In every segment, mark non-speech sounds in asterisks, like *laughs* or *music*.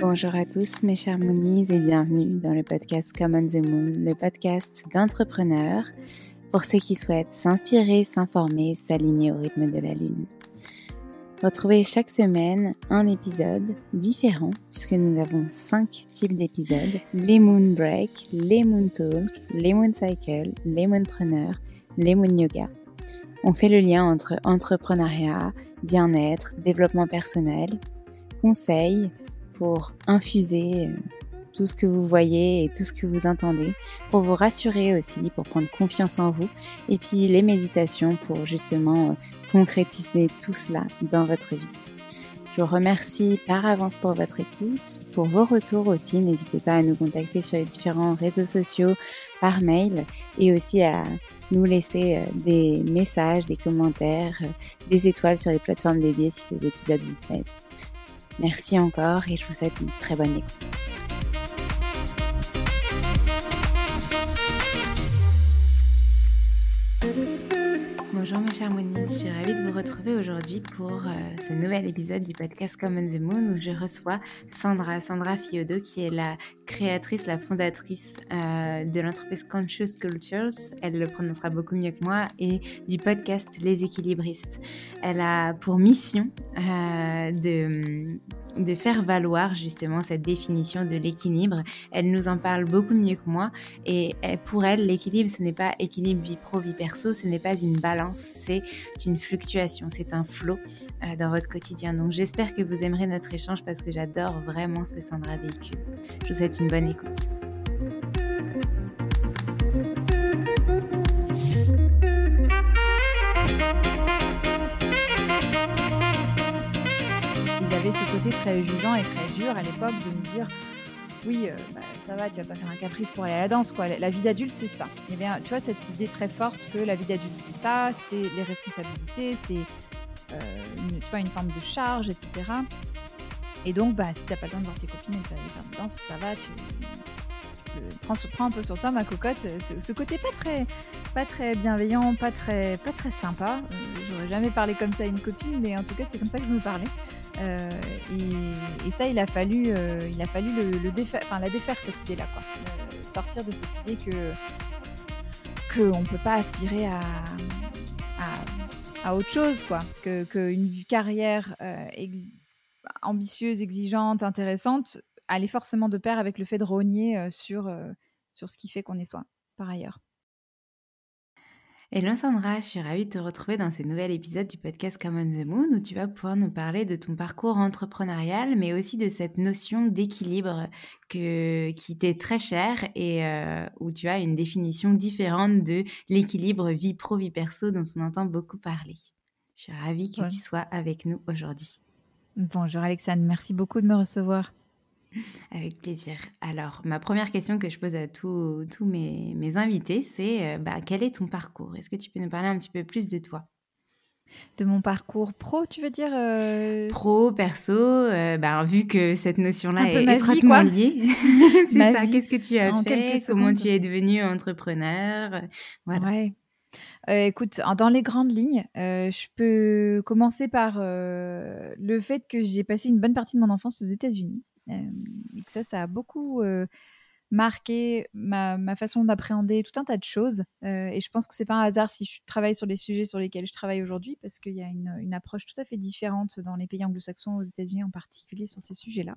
Bonjour à tous mes chers Moonies et bienvenue dans le podcast Come on the Moon, le podcast d'entrepreneurs pour ceux qui souhaitent s'inspirer, s'informer, s'aligner au rythme de la Lune. Retrouvez chaque semaine un épisode différent puisque nous avons cinq types d'épisodes. Les Moon Break, les Moon Talk, les Moon Cycle, les Moonpreneurs, les Moon Yoga. On fait le lien entre entrepreneuriat, bien-être, développement personnel, conseils, pour infuser euh, tout ce que vous voyez et tout ce que vous entendez, pour vous rassurer aussi, pour prendre confiance en vous, et puis les méditations pour justement euh, concrétiser tout cela dans votre vie. Je vous remercie par avance pour votre écoute, pour vos retours aussi. N'hésitez pas à nous contacter sur les différents réseaux sociaux, par mail, et aussi à nous laisser euh, des messages, des commentaires, des étoiles sur les plateformes dédiées si ces épisodes vous plaisent. Merci encore et je vous souhaite une très bonne écoute. Bonjour mes chers Moonies, je suis ravie de vous retrouver aujourd'hui pour euh, ce nouvel épisode du podcast Common the Moon où je reçois Sandra, Sandra Fiodo qui est la créatrice, la fondatrice euh, de l'entreprise Conscious Cultures, elle le prononcera beaucoup mieux que moi, et du podcast Les Équilibristes. Elle a pour mission euh, de de faire valoir justement cette définition de l'équilibre. Elle nous en parle beaucoup mieux que moi et pour elle, l'équilibre, ce n'est pas équilibre vie pro, vie perso, ce n'est pas une balance, c'est une fluctuation, c'est un flot euh, dans votre quotidien. Donc j'espère que vous aimerez notre échange parce que j'adore vraiment ce que Sandra véhicule. Je vous souhaite une bonne écoute. J'avais ce côté très jugeant et très dur à l'époque de me dire oui, euh, bah, ça va, tu vas pas faire un caprice pour aller à la danse, quoi. La vie d'adulte, c'est ça. Et bien, tu vois, cette idée très forte que la vie d'adulte, c'est ça, c'est les responsabilités, c'est euh, une, tu vois, une forme de charge, etc. Et donc, bah, si t'as pas le temps de voir tes copines et de aller faire de danse, ça va, tu, tu prends, prends, un peu sur toi, ma cocotte. Ce, ce, côté pas très, pas très bienveillant, pas très, pas très sympa. Euh, J'aurais jamais parlé comme ça à une copine, mais en tout cas, c'est comme ça que je me parlais. Euh, et, ça, il a fallu, euh, il a fallu la défaire cette idée-là. Euh, sortir de cette idée que qu'on peut pas aspirer à, à, autre chose, quoi. Que qu'une carrière ex ambitieuse, exigeante, intéressante, allait forcément de pair avec le fait de rogner sur sur ce qui fait qu'on est soi, par ailleurs. Hello Sandra, je suis ravie de te retrouver dans ce nouvel épisode du podcast Come on the Moon où tu vas pouvoir nous parler de ton parcours entrepreneurial mais aussi de cette notion d'équilibre que, qui t'est très chère et euh, où tu as une définition différente de l'équilibre vie pro-vie perso dont on entend beaucoup parler. Je suis ravie que ouais. tu sois avec nous aujourd'hui. Bonjour Alexandre, merci beaucoup de me recevoir. *laughs* Avec plaisir. Alors, ma première question que je pose à tous mes, mes, invités, c'est euh, bah, quel est ton parcours? Est-ce que tu peux nous parler un petit peu plus de toi? De mon parcours pro, tu veux dire euh? Pro, perso, euh, bah, vu que cette notion-là est étroitement liée. *laughs* *laughs* c'est ça, qu'est-ce que tu as fait? Comment tu es devenue entrepreneur? Voilà. écoute, dans les grandes lignes, je peux commencer par le fait que j'ai passé une bonne partie de mon enfance aux États-Unis. Et que ça, ça a beaucoup marqué ma, façon d'appréhender tout un tas de choses. Et je pense que c'est pas un hasard si je travaille sur les sujets sur lesquels je travaille aujourd'hui, parce qu'il y a une, approche tout à fait différente dans les pays anglo-saxons, aux États-Unis en particulier, sur ces sujets-là.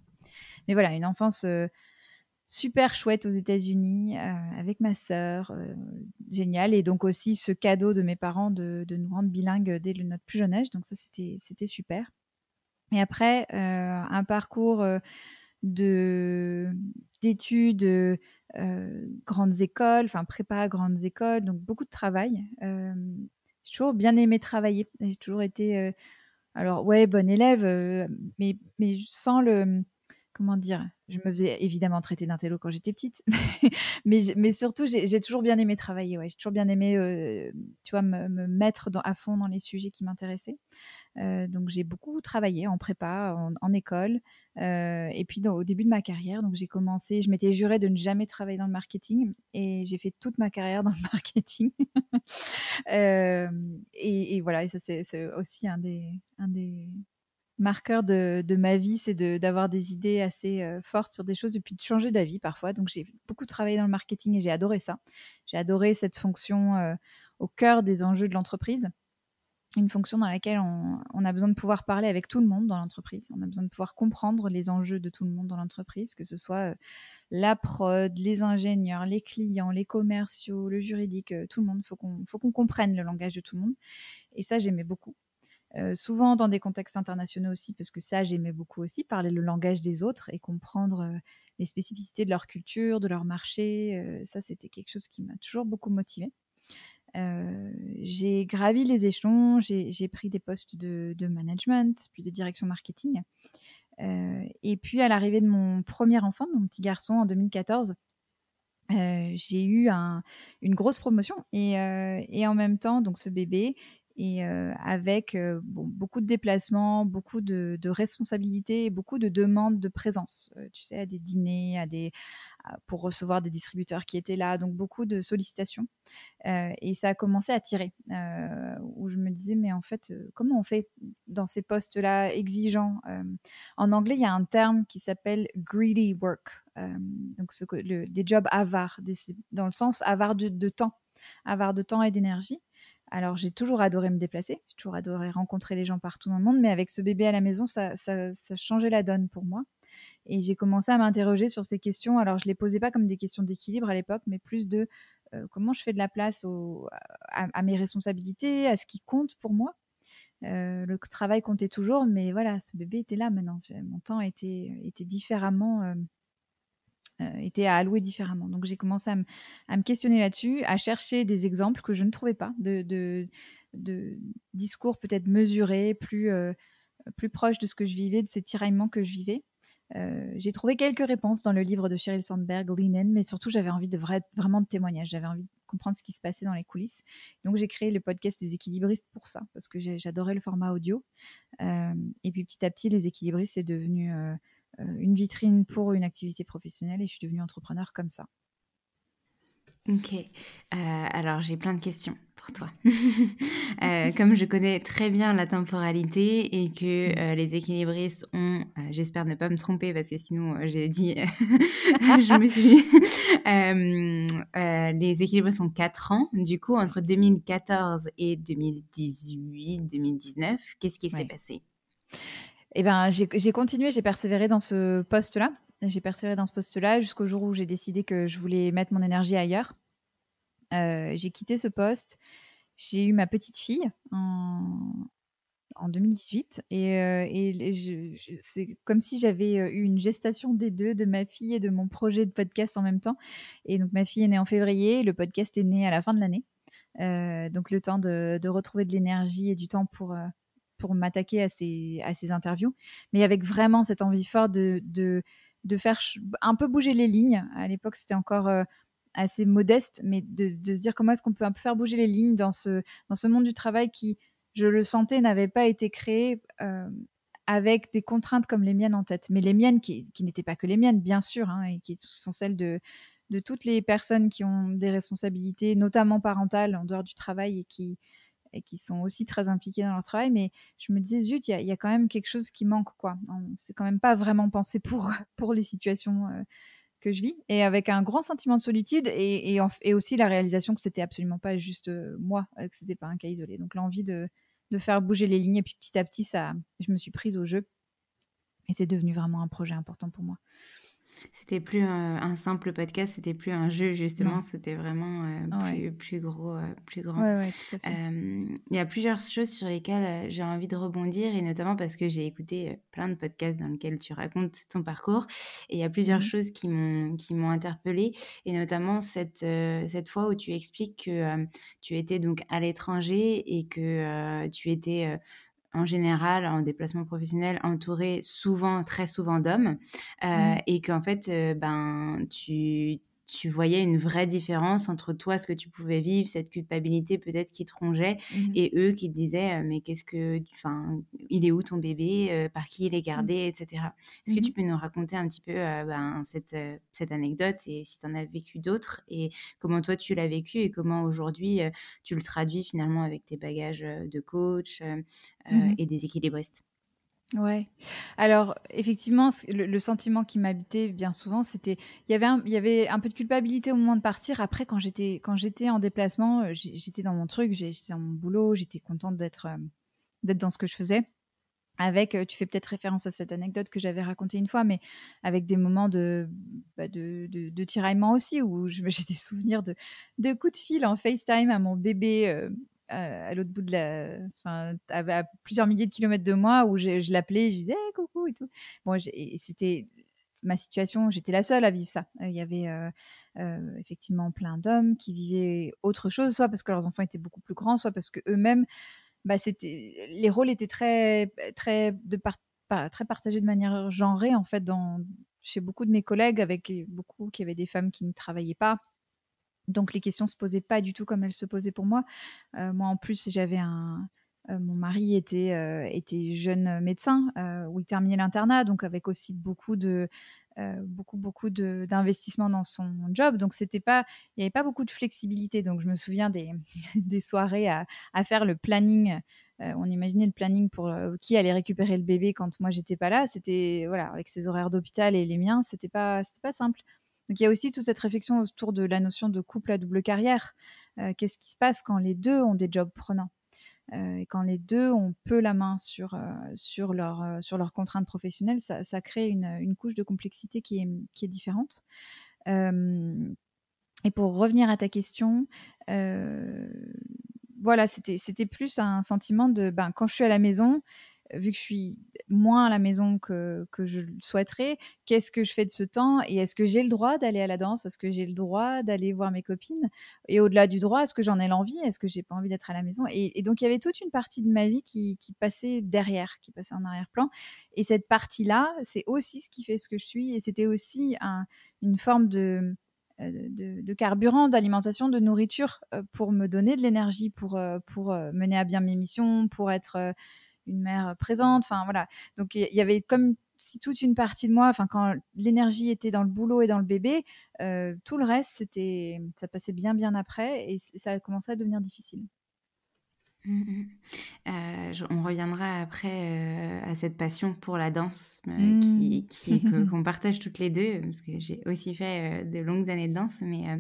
Mais voilà, une enfance super chouette aux États-Unis, avec ma sœur, génial. Et donc aussi ce cadeau de mes parents de, de nous rendre bilingues dès notre plus jeune âge. Donc ça, c'était super. Et après, un parcours de d'études, euh, grandes écoles, enfin prépa grandes écoles, donc beaucoup de travail. Euh, j'ai toujours bien aimé travailler. J'ai toujours été, euh, alors ouais, bonne élève, mais mais sans le comment dire, je me faisais évidemment traiter d'intello quand j'étais petite, *laughs* mais, mais surtout, j'ai toujours bien aimé travailler. Ouais. J'ai toujours bien aimé, euh, tu vois, me, mettre dans, à fond dans les sujets qui m'intéressaient. Euh, donc, j'ai beaucoup travaillé en prépa, en, école, euh, et puis au début de ma carrière. Donc, j'ai commencé, je m'étais juré de ne jamais travailler dans le marketing, et j'ai fait toute ma carrière dans le *laughs* marketing. et, et, voilà, et ça, c'est aussi un des, un des marqueur de, ma vie, c'est d'avoir des idées assez euh, fortes sur des choses et puis de changer d'avis parfois. Donc j'ai beaucoup travaillé dans le marketing et j'ai adoré ça. J'ai adoré cette fonction euh, au cœur des enjeux de l'entreprise. Une fonction dans laquelle on, a besoin de pouvoir parler avec tout le monde dans l'entreprise. On a besoin de pouvoir comprendre les enjeux de tout le monde dans l'entreprise, que ce soit euh, la prod, les ingénieurs, les clients, les commerciaux, le juridique, tout le monde. Il faut qu'on comprenne le langage de tout le monde. Et ça, j'aimais beaucoup. Euh, souvent dans des contextes internationaux aussi, parce que ça, j'aimais beaucoup aussi, parler le langage des autres et comprendre euh, les spécificités de leur culture, de leur marché. Euh, ça, c'était quelque chose qui m'a toujours beaucoup motivée. j'ai gravi les échelons, j'ai pris des postes de, management, puis de direction marketing. et puis, à l'arrivée de mon premier enfant, mon petit garçon, en 2014, j'ai eu une grosse promotion et, et, en même temps, donc ce bébé, et avec beaucoup de déplacements, beaucoup de, responsabilités et beaucoup de demandes de présence. tu sais, à des dîners, à des, pour recevoir des distributeurs qui étaient là, donc beaucoup de sollicitations. et ça a commencé à tirer, où je me disais, mais en fait, comment on fait dans ces postes-là exigeants En anglais, il y a un terme qui s'appelle greedy work, donc des jobs avares, dans le sens avare de, de temps, avare de temps et d'énergie. Alors, j'ai toujours adoré me déplacer, j'ai toujours adoré rencontrer les gens partout dans le monde, mais avec ce bébé à la maison, ça, changeait la donne pour moi. Et j'ai commencé à m'interroger sur ces questions. Alors, je ne les posais pas comme des questions d'équilibre à l'époque, mais plus de euh, comment je fais de la place à, mes responsabilités, à ce qui compte pour moi. Euh, le travail comptait toujours, mais voilà, ce bébé était là maintenant. Mon temps était, était différemment euh, euh, était à allouer différemment. Donc j'ai commencé à, me questionner là-dessus, à chercher des exemples que je ne trouvais pas, de, discours peut-être mesurés, plus, euh, plus proches de ce que je vivais, de ces tiraillements que je vivais. Euh, j'ai trouvé quelques réponses dans le livre de Sheryl Sandberg, Linen, mais surtout j'avais envie de vraiment de témoignages, j'avais envie de comprendre ce qui se passait dans les coulisses. Donc j'ai créé le podcast des équilibristes pour ça, parce que j'adorais le format audio. et puis petit à petit, les équilibristes, c'est devenu une vitrine pour une activité professionnelle et je suis devenue entrepreneur comme ça. Ok, euh, alors j'ai plein de questions pour toi. *laughs* Euh, comme je connais très bien la temporalité et que mm. les équilibristes ont, j'espère ne pas me tromper parce que sinon j'ai dit, *laughs* je me suis dit, *laughs* les équilibristes ont 4 ans, du coup entre 2014 et 2018, 2019, qu'est-ce qui s'est passé? Eh ben, j'ai continué, j'ai persévéré dans ce poste-là. J'ai persévéré dans ce poste-là jusqu'au jour où j'ai décidé que je voulais mettre mon énergie ailleurs. Euh, j'ai quitté ce poste. J'ai eu ma petite fille en, en 2018 et, euh, c'est comme si j'avais euh, eu une gestation des deux, de ma fille et de mon projet de podcast en même temps. Et donc ma fille est née en février, le podcast est né à la fin de l'année. donc le temps de retrouver de l'énergie et du temps pour, pour m'attaquer à ces, à ces interviews, mais avec vraiment cette envie forte de, de faire un peu bouger les lignes. À l'époque, c'était encore assez modeste, mais de, se dire comment est-ce qu'on peut un peu faire bouger les lignes dans ce, dans ce monde du travail qui, je le sentais, n'avait pas été créé avec des contraintes comme les miennes en tête. Mais les miennes, qui, n'étaient pas que les miennes, bien sûr, hein, et qui sont celles de, de toutes les personnes qui ont des responsabilités, notamment parentales, en dehors du travail et qui, et qui sont aussi très impliquées dans leur travail. Mais je me disais, zut, il y, a quand même quelque chose qui manque. quoi. C'est quand même pas vraiment pensé pour, *laughs* pour les situations euh, que je vis. Et avec un grand sentiment de solitude et, et, aussi la réalisation que c'était absolument pas juste euh, moi, euh, que c'était pas un cas isolé. Donc l'envie de, de faire bouger les lignes. Et puis petit à petit, ça, je me suis prise au jeu. Et c'est devenu vraiment un projet important pour moi. C'était plus un, simple podcast, c'était plus un jeu justement, c'était vraiment euh, plus, gros, euh, plus grand. Il y a plusieurs choses sur lesquelles euh, j'ai envie de rebondir et notamment parce que j'ai écouté plein de podcasts dans lesquels tu racontes ton parcours et il y a plusieurs mmh choses qui m'ont qui m'ont interpellée et notamment cette cette fois où tu expliques que tu étais donc à l'étranger et que tu étais en général en déplacement professionnel entouré souvent, très souvent d'hommes, euh, mmh. et qu'en fait, euh, ben, tu, tu voyais une vraie différence entre toi, ce que tu pouvais vivre, cette culpabilité peut-être qui te rongeait, mmh et eux qui te disaient mais qu'est-ce que, enfin, il est où ton bébé, euh, par qui il est mmh. gardé, etc. Est-ce que tu peux nous raconter un petit peu ben, cette, cette anecdote et si tu en as vécu d'autres et comment toi tu l'as vécu et comment aujourd'hui tu le traduis finalement avec tes bagages de coach mmh et des équilibristes? Ouais. Alors, effectivement, le, sentiment qui m'habitait bien souvent, c'était il y avait un, il y avait un peu de culpabilité au moment de partir. Après, quand j'étais quand j'étais en déplacement, euh, j'étais dans mon truc, j'étais dans mon boulot, j'étais contente d'être euh, d'être dans ce que je faisais. Avec, euh, tu fais peut-être référence à cette anecdote que j'avais racontée une fois, mais avec des moments de, bah, de, de, tiraillement aussi, où *laughs* j'ai des souvenirs de, de coups de fil en FaceTime à mon bébé à l'autre bout de la, enfin, à, plusieurs milliers de kilomètres de moi, où je, l'appelais, je disais coucou et tout. Bon, c'était ma situation, j'étais la seule à vivre ça. Il y avait euh, euh, effectivement plein d'hommes qui vivaient autre chose, soit parce que leurs enfants étaient beaucoup plus grands, soit parce que eux-mêmes, bah, les rôles étaient très, très de très partagés de manière genrée en fait dans chez beaucoup de mes collègues, avec beaucoup qui avaient des femmes qui ne travaillaient pas donc les questions se posaient pas du tout comme elles se posaient pour moi. Euh, moi en plus j'avais un euh, mon mari était euh, était jeune médecin où il terminait l'internat donc avec aussi beaucoup de beaucoup beaucoup d'investissement dans son job. Donc c'était pas il n'y avait pas beaucoup de flexibilité. Donc je me souviens des, *laughs* des soirées à, à, faire le planning on imaginait le planning pour qui allait récupérer le bébé quand moi j'étais pas là. C'était voilà avec ses horaires d'hôpital et les miens c'était pas c'était pas simple donc il y a aussi toute cette réflexion autour de la notion de couple à double carrière. Euh, qu'est-ce qui se passe quand les deux ont des jobs prenants? Euh, et quand les deux ont peu la main sur, euh, sur, leur, sur leurs contraintes professionnelles, ça, crée une, une, couche de complexité qui est, qui est différente. et pour revenir à ta question, voilà, c'était plus un sentiment de ben, quand je suis à la maison, vu que je suis moins à la maison que, que je le souhaiterais, qu'est-ce que je fais de ce temps Et est-ce que j'ai le droit d'aller à la danse? Est-ce que j'ai le droit d'aller voir mes copines? Et au-delà du droit, est-ce que j'en ai l'envie? Est-ce que j'ai pas envie d'être à la maison? Et, donc il y avait toute une partie de ma vie qui, qui passait derrière, qui passait en arrière-plan. Et cette partie-là, c'est aussi ce qui fait ce que je suis. Et c'était aussi un, une forme de, euh, de, de, carburant, d'alimentation, de nourriture euh, pour me donner de l'énergie, pour, euh, pour mener à bien mes missions, pour être une mère présente. Enfin voilà. Donc il y avait comme si toute une partie de moi, enfin quand l'énergie était dans le boulot et dans le bébé, euh, tout le reste c'était, ça passait bien bien après et ça a commencé à devenir difficile. Mmh, mmh. Euh, on reviendra après euh, à cette passion pour la danse qui, mmh. *laughs* qu'on partage toutes les deux parce que j'ai aussi fait de longues années de danse mais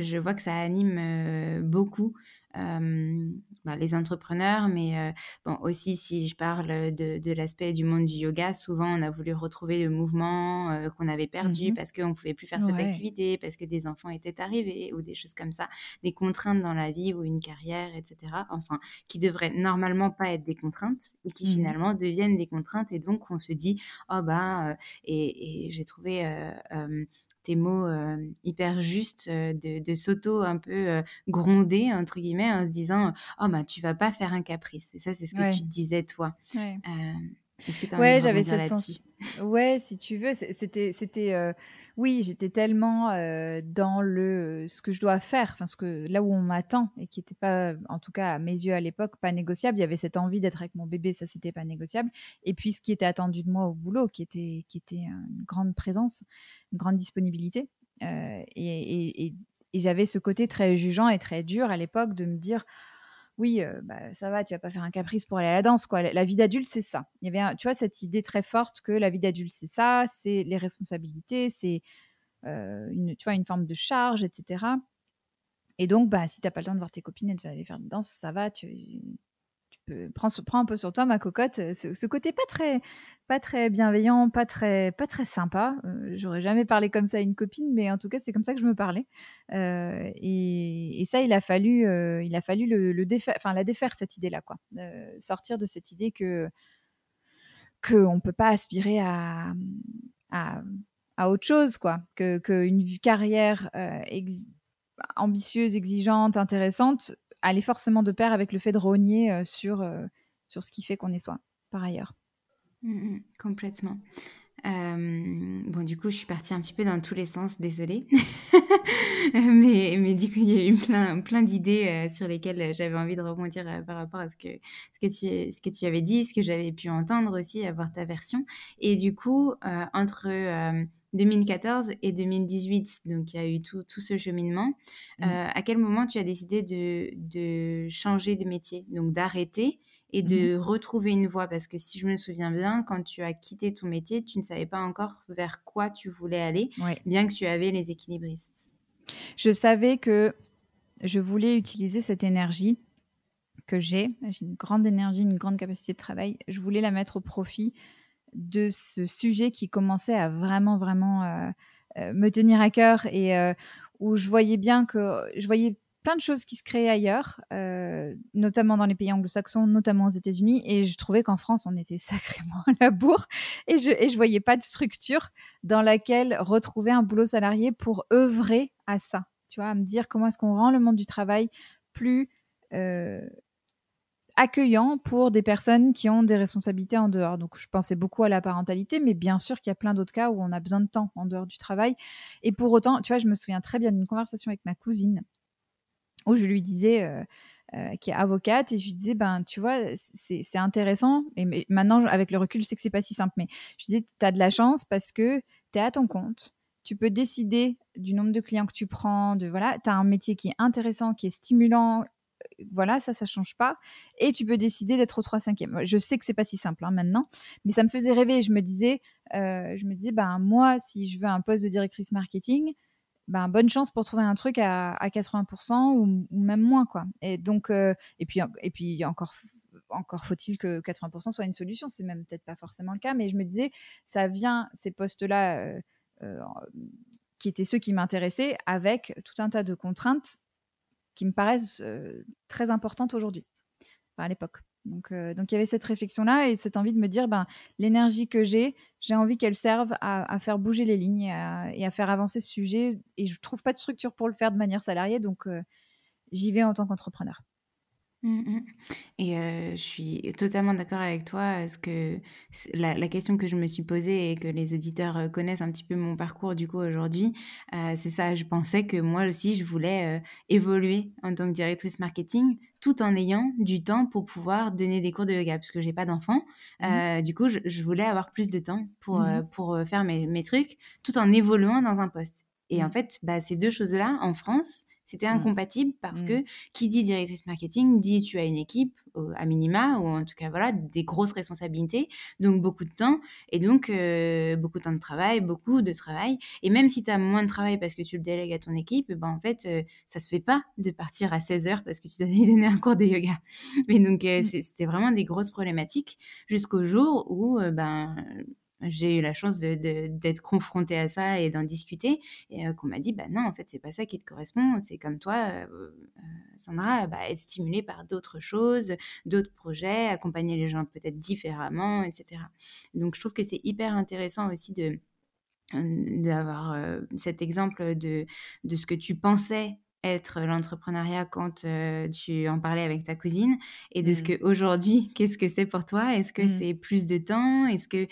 je vois que ça anime beaucoup bah, les entrepreneurs, mais euh, bon, aussi si je parle de, de l'aspect du monde du yoga, souvent on a voulu retrouver le mouvement euh, qu'on avait perdu mmh parce qu'on ne pouvait plus faire cette activité, parce que des enfants étaient arrivés ou des choses comme ça, des contraintes dans la vie ou une carrière, etc. Enfin, qui devraient normalement pas être des contraintes et qui mmh finalement deviennent des contraintes et donc on se dit, oh bah, et, et j'ai trouvé tes mots hyper justes de, de s'auto un peu gronder entre guillemets en se disant oh bah tu vas pas faire un caprice. Et ça c'est ce que tu disais toi. Est-ce que tu as Ouais, j'avais cette là-dessus? sens. Ouais, si tu veux, c'était, c'était, euh, oui, j'étais tellement euh, dans le ce que je dois faire, enfin ce que là où on m'attend et qui n'était pas, en tout cas à mes yeux à l'époque, pas négociable. Il y avait cette envie d'être avec mon bébé, ça c'était pas négociable. Et puis ce qui était attendu de moi au boulot, qui était, qui était une grande présence, une grande disponibilité. Euh, et, et- et- et j'avais ce côté très jugeant et très dur à l'époque de me dire oui, bah, ça va, tu vas pas faire un caprice pour aller à la danse, quoi. La, vie d'adulte, c'est ça. Il y avait, tu vois, cette idée très forte que la vie d'adulte, c'est ça, c'est les responsabilités, c'est une, tu vois, une forme de charge, etc. Et donc, bah, si t'as pas le temps de voir tes copines et de aller faire la danse, ça va, tu, prends, un peu sur toi, ma cocotte. Ce, ce côté pas très, pas très bienveillant, pas très, pas très sympa. Euh, J'aurais jamais parlé comme ça à une copine, mais en tout cas, c'est comme ça que je me parlais. Euh, et, ça, il a fallu, euh, il a fallu le, défaire, enfin la défaire cette idée-là, quoi. Euh, sortir de cette idée que qu'on peut pas aspirer à, à, autre chose, quoi. Que qu'une carrière euh, ambitieuse, exigeante, intéressante, allait forcément de pair avec le fait de rogner euh, sur euh, sur ce qui fait qu'on est soi, par ailleurs. Mm, mm, complètement. Bon, du coup, je suis partie un petit peu dans tous les sens, désolée. *laughs* mais, mais du coup, il y a eu plein, plein d'idées euh, sur lesquelles j'avais envie de rebondir par rapport à ce que, ce, que tu, ce que tu avais dit, ce que j'avais pu entendre aussi, avoir ta version. Et du coup, entre 2014 et 2018, donc il y a eu tout, tout ce cheminement, Mm. euh, à quel moment tu as décidé de, de changer de métier, donc d'arrêter et de retrouver une voie? Parce que si je me souviens bien, quand tu as quitté ton métier, tu ne savais pas encore vers quoi tu voulais aller, Ouais. bien que tu avais les équilibristes. Je savais que je voulais utiliser cette énergie que j'ai. J'ai une grande énergie, une grande capacité de travail. Je voulais la mettre au profit de ce sujet qui commençait à vraiment, vraiment euh, euh, me tenir à cœur et euh, où je voyais bien que je voyais plein de choses qui se créaient ailleurs, notamment dans les pays anglo-saxons, notamment aux États-Unis, et je trouvais qu'en France, on était *laughs* sacrément à la bourre, et je et voyais pas de structure dans laquelle retrouver un boulot salarié pour œuvrer à ça. Tu vois, à me dire comment est-ce qu'on rend le monde du travail plus accueillant pour des personnes qui ont des responsabilités en dehors. Donc, je pensais beaucoup à la parentalité, mais bien sûr qu'il y a plein d'autres cas où on a besoin de temps en dehors du travail. Et pour autant, tu vois, je me souviens très bien d'une conversation avec ma cousine où je lui disais, euh, euh, qui est avocate, et je lui disais, ben, tu vois, c'est intéressant. Et maintenant, avec le recul, je sais que c'est pas si simple, mais je disais, tu as de la chance parce que tu es à ton compte. Tu peux décider du nombre de clients que tu prends, de voilà, tu as un métier qui est intéressant, qui est stimulant, voilà, ça, ça change pas. Et tu peux décider d'être au 3 5 e Je sais que c'est pas si simple hein, maintenant, mais ça me faisait rêver. Je me disais, euh, je me disais, ben moi, si je veux un poste de directrice marketing, ben bonne chance pour trouver un truc à, à 80% ou, même moins quoi. Et donc, euh, et puis et puis encore faut-il que 80% soit une solution. C'est même peut-être pas forcément le cas, mais je me disais, ça vient ces postes-là. Euh, qui étaient ceux qui m'intéressaient, avec tout un tas de contraintes qui me paraissent euh, très importantes aujourd'hui, à l'époque. Donc, euh, donc il y avait cette réflexion-là et cette envie de me dire, ben, l'énergie que j'ai, j'ai envie qu'elle serve à, faire bouger les lignes et à, faire avancer ce sujet. Et je trouve pas de structure pour le faire de manière salariée, donc euh, j'y vais en tant qu'entrepreneur. Mmh et euh, je suis totalement d'accord avec toi. Ce que la, la, question que je me suis posée et que les auditeurs connaissent un petit peu mon parcours du coup aujourd'hui, euh, c'est ça. Je pensais que moi aussi je voulais euh, évoluer en tant que directrice marketing, tout en ayant du temps pour pouvoir donner des cours de yoga, parce que j'ai pas d'enfants. Mmh. du coup, je, je, voulais avoir plus de temps pour mmh. pour faire mes, mes, trucs, tout en évoluant dans un poste. Et en fait, bah, ces deux choses-là en France c'était incompatible parce mmh. que qui dit directrice marketing dit tu as une équipe euh, à minima ou en tout cas voilà des grosses responsabilités, donc beaucoup de temps et donc euh, beaucoup de temps de travail, beaucoup de travail. Et même si tu as moins de travail parce que tu le délègues à ton équipe, ben en fait euh, ça se fait pas de partir à 16 heures parce que tu dois lui *laughs* donner un cours de yoga. Et donc mmh. c'était vraiment des grosses problématiques jusqu'au jour où ben j'ai eu la chance d'être confrontée à ça et d'en discuter et euh, qu'on m'a dit bah non en fait c'est pas ça qui te correspond c'est comme toi euh, euh, Sandra bah, être stimulée par d'autres choses d'autres projets accompagner les gens peut-être différemment etc donc je trouve que c'est hyper intéressant aussi de d'avoir cet exemple de, de ce que tu pensais être l'entrepreneuriat quand tu en parlais avec ta cousine et de ce mmh. que aujourd'hui, *laughs* qu'est-ce que c'est pour toi? Est-ce que mmh. c'est plus de temps? Est-ce que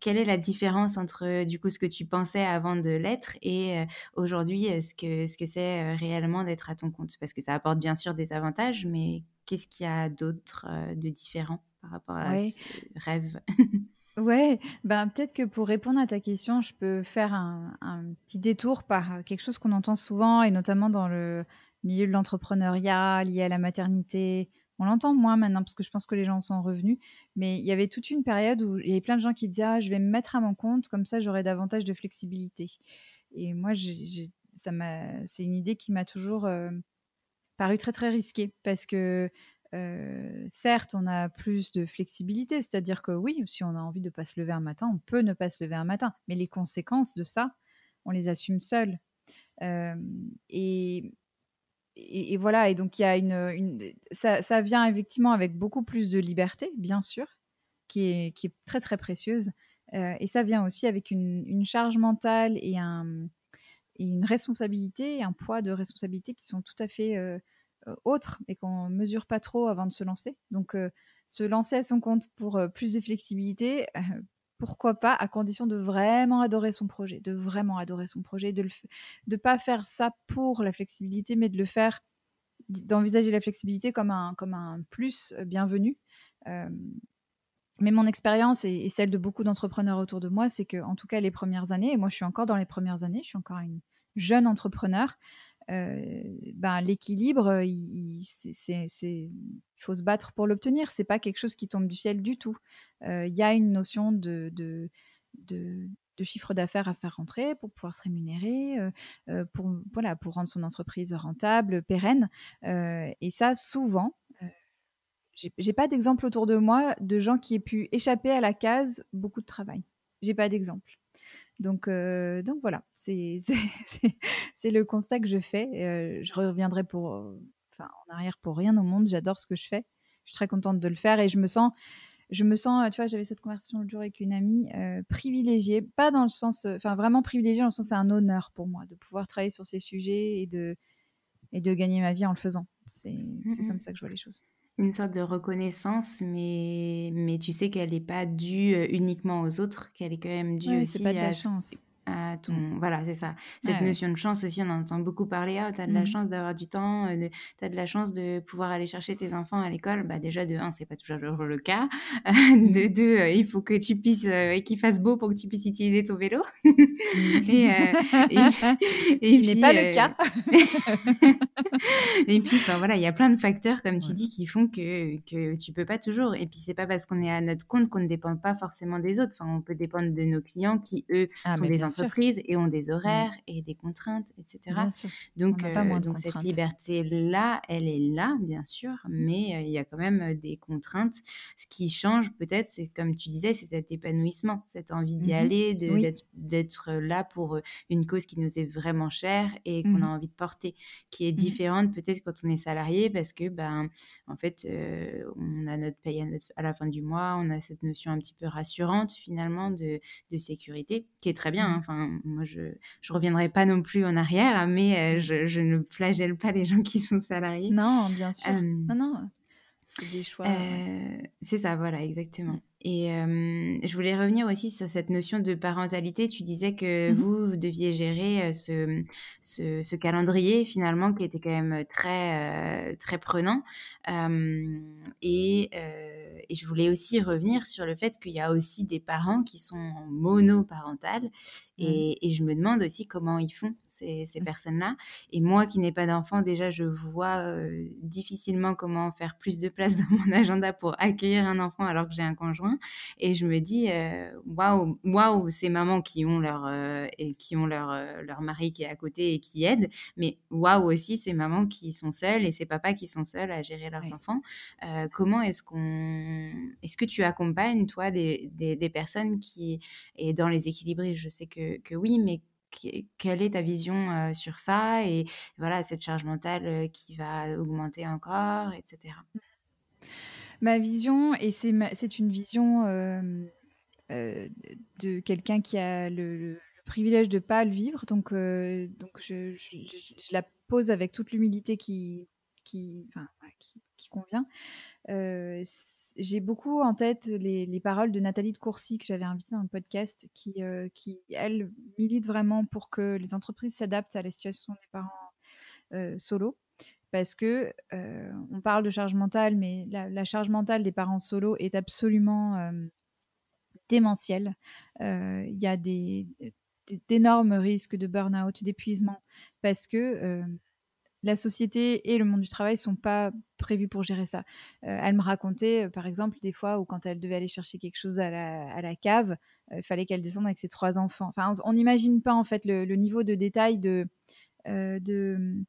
quelle est la différence entre du coup ce que tu pensais avant de l'être et aujourd'hui ce que ce que c'est réellement d'être à ton compte? Parce que ça apporte bien sûr des avantages, mais qu'est-ce qu'il y a d'autre de différent par rapport à ce rêve? *laughs* Ouais, ben peut-être que pour répondre à ta question, je peux faire un, petit détour par quelque chose qu'on entend souvent, et notamment dans le milieu de l'entrepreneuriat lié à la maternité. On l'entend moins maintenant parce que je pense que les gens sont revenus, mais il y avait toute une période où il y avait plein de gens qui disaient ah, je vais me mettre à mon compte, comme ça j'aurai davantage de flexibilité. Et moi, c'est une idée qui m'a toujours euh, paru très très risquée parce que certes, on a plus de flexibilité, c'est-à-dire que oui, si on a envie de ne pas se lever un matin, on peut ne pas se lever un matin, mais les conséquences de ça, on les assume seuls. et, voilà, et donc il y a une, ça, vient effectivement avec beaucoup plus de liberté, bien sûr, qui est, très très précieuse, et ça vient aussi avec une, charge mentale et, un, et une responsabilité, un poids de responsabilité qui sont tout à fait autre et qu'on mesure pas trop avant de se lancer. Donc, euh, se lancer à son compte pour euh, plus de flexibilité, pourquoi pas, à condition de vraiment adorer son projet, de vraiment adorer son projet, de ne pas faire ça pour la flexibilité, mais de le faire, d'envisager la flexibilité comme un, comme un plus bienvenu. mais mon expérience et, et, celle de beaucoup d'entrepreneurs autour de moi, c'est que, en tout cas, les premières années, et moi je suis encore dans les premières années, je suis encore une jeune entrepreneur, ben, l'équilibre, il, faut se battre pour l'obtenir. C'est pas quelque chose qui tombe du ciel du tout. Il y a une notion de, chiffre d'affaires à faire rentrer pour pouvoir se rémunérer, pour, voilà, pour rendre son entreprise rentable, pérenne. et ça, souvent, j'ai pas d'exemple autour de moi de gens qui aient pu échapper à la case beaucoup de travail. J'ai pas d'exemple. Donc, euh, donc voilà, *laughs* c'est le constat que je fais. Euh, je reviendrai pour, euh, enfin, en arrière pour rien au monde. J'adore ce que je fais. Je suis très contente de le faire et je me sens, je me sens, tu vois, j'avais cette conversation l'autre jour avec une amie privilégiée, pas dans le sens, enfin vraiment privilégiée dans le sens c'est un honneur pour moi de pouvoir travailler sur ces sujets et de et de gagner ma vie en le faisant. C'est mmh comme ça que je vois les choses une sorte de reconnaissance, mais, mais tu sais qu'elle n'est pas due euh, uniquement aux autres, qu'elle est quand même due aussi pas de la chance à ton. Mmh. Voilà, c'est ça. Cette notion de chance aussi, on en entend beaucoup parler. Ah, tu as de la mmh. chance d'avoir du temps, euh, tu as de la chance de pouvoir aller chercher tes enfants à l'école. Bah, déjà, de un, c'est pas toujours le cas. *laughs* Mmh. de deux, euh, il faut que tu puisses, et euh, qu'il fasse beau pour que tu puisses utiliser ton vélo. *laughs* et, et, *laughs* n'est pas le cas. et puis, enfin, voilà, il y a plein de facteurs, comme tu dis, qui font que, que tu peux pas toujours. Et puis, c'est pas parce qu'on est à notre compte qu'on ne dépend pas forcément des autres. Enfin, on peut dépendre de nos clients qui, eux, ah, sont des entreprises et ont des mmh. horaires et des contraintes, etc. Donc, euh, donc cette liberté-là, elle est là, bien sûr, mais euh, il y a quand même euh, des contraintes. Ce qui change peut-être, c'est comme tu disais, c'est cet épanouissement, cette envie d'y mmh aller, d'être là pour une cause qui nous est vraiment chère et qu'on a mmh envie de porter, qui est différente peut-être quand on est salarié parce que, ben, en fait, on a notre paye à, la fin du mois, on a cette notion un petit peu rassurante finalement de, de sécurité, qui est très bien. Hein, Enfin, moi, je ne reviendrai pas non plus en arrière, mais euh, je, je, ne flagelle pas les gens qui sont salariés. Non, bien sûr. Euh, non, non. C'est des choix. Euh, c'est ça, voilà, exactement. Et je voulais revenir aussi sur cette notion de parentalité. Tu disais que mmh vous, deviez gérer ce, ce, calendrier finalement qui était quand même très, très prenant. et, et, je voulais aussi revenir sur le fait qu'il y a aussi des parents qui sont monoparentales. Mmh. Et, et, je me demande aussi comment ils font ces, ces mmh. personnes-là. Et moi qui n'ai pas d'enfant, déjà, je vois difficilement comment faire plus de place dans mon agenda pour accueillir un enfant alors que j'ai un conjoint. Et je me dis, euh, waouh, waouh, ces mamans qui ont leur euh, et qui ont leur euh, leur mari qui est à côté et qui aide, mais waouh aussi ces mamans qui sont seules et ces papas qui sont seuls à gérer leurs enfants. comment est-ce qu'on, est-ce que tu accompagnes toi des, des, personnes qui et dans les équilibristes, je sais que, que oui, mais quelle est ta vision sur ça et voilà cette charge mentale qui va augmenter encore, etc. Ma vision, et c'est une vision euh, euh, de quelqu'un qui a le, privilège de pas le vivre, donc, donc je, la pose avec toute l'humilité qui, convient. j'ai beaucoup en tête les, les, paroles de Nathalie de Courcy que j'avais invitée dans le podcast, qui, elle, milite vraiment pour que les entreprises s'adaptent à la situation des parents solo parce que on parle de charge mentale, mais la, charge mentale des parents solo est absolument démentielle. Il y a des, d'énormes risques de burn-out, d'épuisement, parce que la société et le monde du travail sont pas prévus pour gérer ça. elle me racontait, par exemple, des fois où quand elle devait aller chercher quelque chose à la, cave, il fallait qu'elle descende avec ses trois enfants. Enfin, on n'imagine pas en fait le, niveau de détail de, de,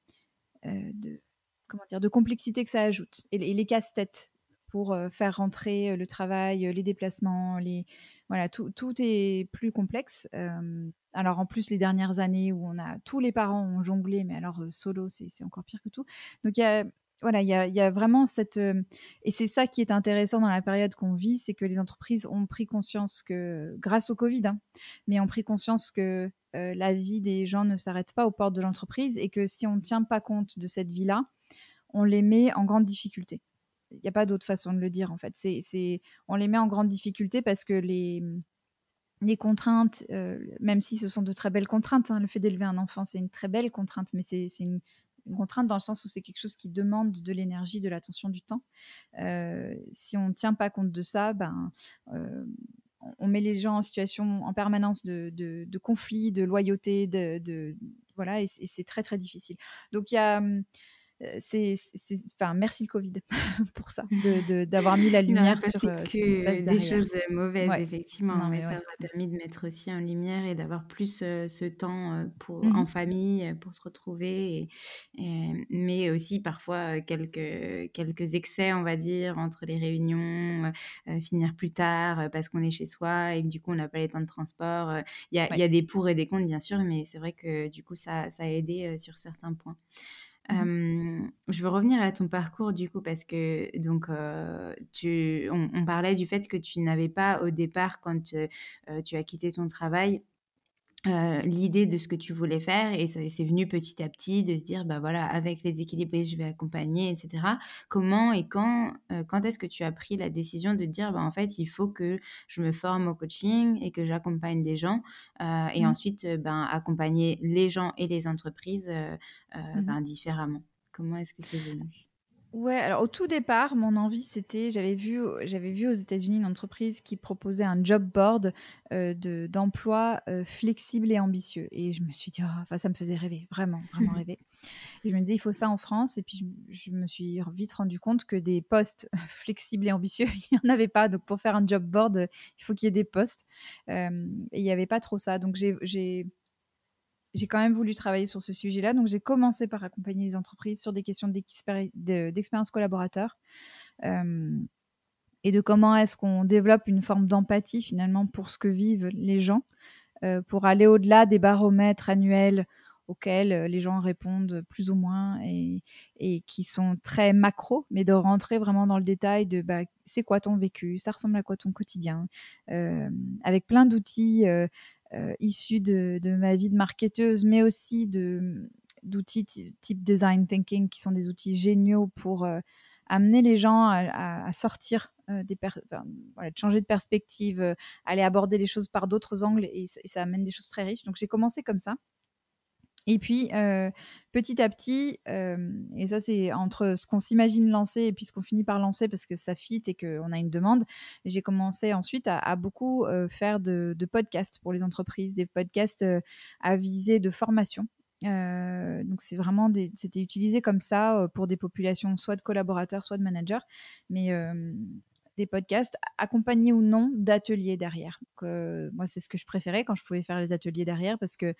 de comment dire, de complexité que ça ajoute et, les casse-têtes pour faire rentrer le travail, les déplacements, les voilà, tout, tout est plus complexe. alors en plus les dernières années où on a tous les parents ont jonglé, mais alors solo c'est encore pire que tout. Donc il y a voilà, il y, a, vraiment cette et c'est ça qui est intéressant dans la période qu'on vit, c'est que les entreprises ont pris conscience que grâce au Covid, hein, mais ont pris conscience que la vie des gens ne s'arrête pas aux portes de l'entreprise et que si on ne tient pas compte de cette vie-là, on les met en grande difficulté. Il n'y a pas d'autre façon de le dire en fait. C'est, on les met en grande difficulté parce que les, contraintes, euh, même si ce sont de très belles contraintes, hein, le fait d'élever un enfant, c'est une très belle contrainte, mais c'est, une, contrainte dans le sens où c'est quelque chose qui demande de l'énergie, de l'attention, du temps. Euh, si on ne tient pas compte de ça, ben, euh, on met les gens en situation en permanence de, de, conflit, de loyauté, de, voilà, et c'est très très difficile. Donc il y a hum, c'est, enfin, merci le Covid *laughs* pour ça, d'avoir mis la *laughs* lumière sur, euh, que des choses mauvaises, effectivement. mais, ça m'a permis de mettre aussi en lumière et d'avoir plus euh, ce temps pour, mmh en famille pour se retrouver, et, mais aussi parfois quelques, quelques excès, on va dire, entre les réunions, finir plus tard parce qu'on est chez soi et que du coup on n'a pas les temps de transport. Il y, a, y a des pour et des contre, bien sûr, mais c'est vrai que du coup ça, ça a aidé sur certains points. Mmh. je veux revenir à ton parcours du coup parce que donc tu, on, parlait du fait que tu n'avais pas au départ quand tu as quitté ton travail euh, l'idée de ce que tu voulais faire et ça c'est venu petit à petit de se dire bah voilà avec les équilibres je vais accompagner etc comment et quand euh, quand est-ce que tu as pris la décision de dire bah en fait il faut que je me forme au coaching et que j'accompagne des gens euh, et mmh. ensuite ben accompagner les gens et les entreprises mmh. ben, différemment? Comment est-ce que c'est venu? Ouais, alors au tout départ, mon envie, c'était, j'avais vu, j'avais vu aux États-Unis une entreprise qui proposait un job board euh, de, d'emploi euh, flexible et ambitieux. Et je me suis dit, oh, enfin, ça me faisait rêver, vraiment, vraiment *laughs* rêver. Et je me disais, il faut ça en France. Et puis, je, me suis vite rendu compte que des postes *laughs* flexibles et ambitieux, *laughs* il n'y en avait pas. Donc, pour faire un job board, il faut qu'il y ait des postes. Euh, et il n'y avait pas trop ça. Donc, j'ai, j'ai j'ai quand même voulu travailler sur ce sujet-là. Donc, j'ai commencé par accompagner les entreprises sur des questions d'expérience collaborateur euh, et de comment est-ce qu'on développe une forme d'empathie finalement pour ce que vivent les gens, euh, pour aller au-delà des baromètres annuels auxquels euh, les gens répondent plus ou moins et, qui sont très macro, mais de rentrer vraiment dans le détail de bah, c'est quoi ton vécu, ça ressemble à quoi ton quotidien, avec plein d'outils issus de, ma vie de marketeuse, mais aussi d'outils type design thinking qui sont des outils géniaux pour euh, amener les gens à, sortir euh, des voilà, de changer de perspective, aller aborder les choses par d'autres angles et, ça amène des choses très riches. Donc j'ai commencé comme ça. Et puis, petit à petit, et ça c'est entre ce qu'on s'imagine lancer et puis ce qu'on finit par lancer parce que ça fit et qu'on a une demande, j'ai commencé ensuite à, beaucoup faire de, podcasts pour les entreprises, des podcasts à visée de formation. donc c'est vraiment c'était utilisé comme ça pour des populations soit de collaborateurs, soit de managers, mais des podcasts accompagnés ou non d'ateliers derrière. moi, c'est ce que je préférais quand je pouvais faire les ateliers derrière parce que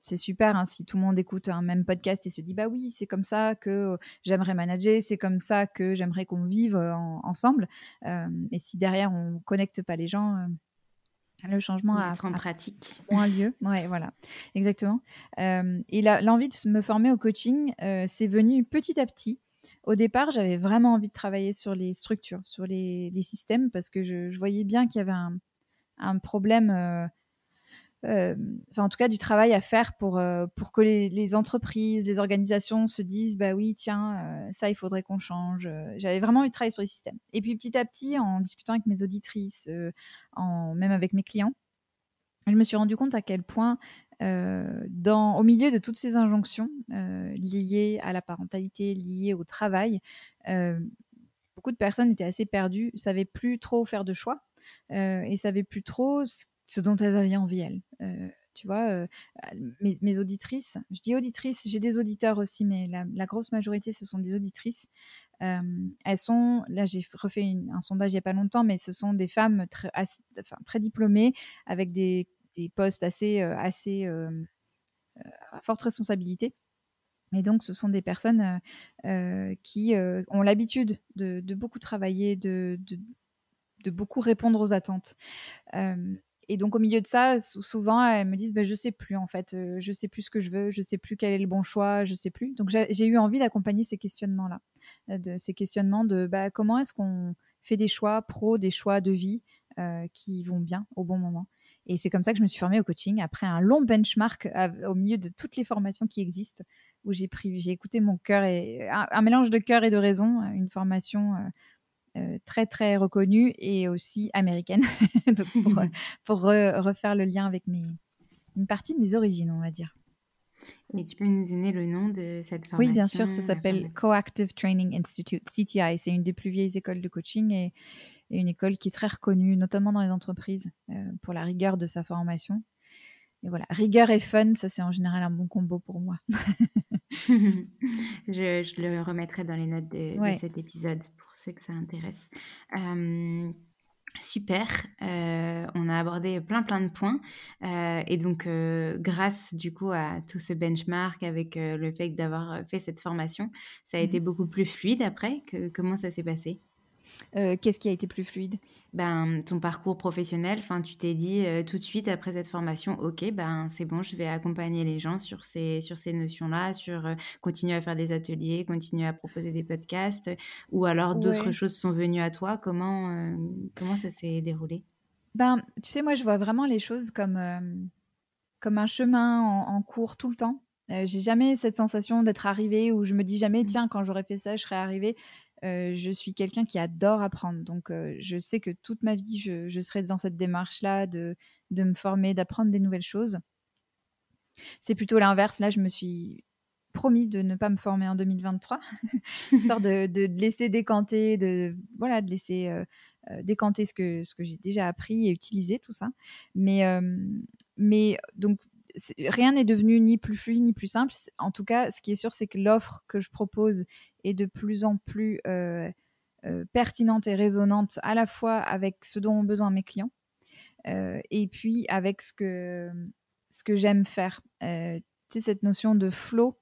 c'est super hein, si tout le monde écoute un même podcast et se dit bah oui c'est comme ça que j'aimerais manager c'est comme ça que j'aimerais qu'on vive ensemble euh, et si derrière on connecte pas les gens euh, le changement a, en pratique. moins lieu. Ouais voilà. Exactement. Euh, et l'envie de me former au coaching c'est venu petit à petit. Au départ j'avais vraiment envie de travailler sur les structures sur les, systèmes parce que je, voyais bien qu'il y avait un, un problème enfin en tout cas du travail à faire pour, pour que les, entreprises, les organisations se disent bah oui tiens ça il faudrait qu'on change. J'avais vraiment envie de travailler sur les systèmes. Et puis petit à petit en discutant avec mes auditrices, en, même avec mes clients, je me suis rendu compte à quel point au milieu de toutes ces injonctions liées à la parentalité, liées au travail, beaucoup de personnes étaient assez perdues, savaient plus trop faire de choix et savaient plus trop ce dont elles avaient envie, elles. tu vois, mes, auditrices, je dis auditrices, j'ai des auditeurs aussi, mais la, grosse majorité, ce sont des auditrices. elles sont, là j'ai refait un sondage il n'y a pas longtemps, mais ce sont des femmes très, très diplômées, avec des, des postes assez, assez à forte responsabilité. Et donc, ce sont des personnes qui ont l'habitude de, beaucoup travailler, de, de, beaucoup répondre aux attentes. Et donc, au milieu de ça, souvent, elles me disent bah, Je sais plus, en fait, je sais plus ce que je veux, je sais plus quel est le bon choix, je sais plus. Donc, j'ai eu envie d'accompagner ces questionnements-là, de ces questionnements de bah, comment est-ce qu'on fait des choix pro, des choix de vie qui vont bien au bon moment. Et c'est comme ça que je me suis formée au coaching après un long benchmark au milieu de toutes les formations qui existent où j'ai pris, j'ai écouté mon cœur et un, mélange de cœur et de raison, une formation euh, euh, très très reconnue et aussi américaine, *laughs* pour, *laughs* pour refaire le lien avec mes, une partie de mes origines, on va dire. Et tu peux nous donner le nom de cette formation Oui, bien sûr, ça s'appelle Coactive Training Institute, CTI. C'est une des plus vieilles écoles de coaching et, une école qui est très reconnue, notamment dans les entreprises, euh, pour la rigueur de sa formation. Et voilà, rigueur et fun, ça c'est en général un bon combo pour moi. *laughs* je, le remettrai dans les notes de, cet épisode pour ceux que ça intéresse. super, euh, on a abordé plein plein de points euh, et donc euh, grâce du coup à tout ce benchmark avec le fait d'avoir fait cette formation, ça a mmh été beaucoup plus fluide après. Que, comment ça s'est passé? Euh, qu'est-ce qui a été plus fluide? Ben, Ton parcours professionnel, enfin, tu t'es dit euh, tout de suite après cette formation, ok, ben, c'est bon, je vais accompagner les gens sur ces, sur ces notions-là, sur euh, continuer à faire des ateliers, continuer à proposer des podcasts, ou alors d'autres choses sont venues à toi. Comment, comment ça s'est déroulé? Ben, Tu sais, moi, je vois vraiment les choses comme, comme un chemin en, cours tout le temps. j'ai jamais cette sensation d'être arrivée où je me dis jamais, mmh. tiens, quand j'aurais fait ça, je serais arrivée. Je suis quelqu'un qui adore apprendre. Donc, je sais que toute ma vie, je, serai dans cette démarche-là de, me former, d'apprendre des nouvelles choses. C'est plutôt l'inverse. Là, je me suis promis de ne pas me former en 2023, *laughs* histoire de, de, laisser décanter, de, voilà, de laisser décanter ce que, ce que j'ai déjà appris et utiliser, tout ça. Mais, mais donc, rien n'est devenu ni plus fluide ni plus simple. En tout cas, ce qui est sûr, c'est que l'offre que je propose est de plus en plus euh, euh, pertinente et résonante à la fois avec ce dont ont besoin mes clients euh, et puis avec ce que, ce que j'aime faire. tu sais, cette notion de flow,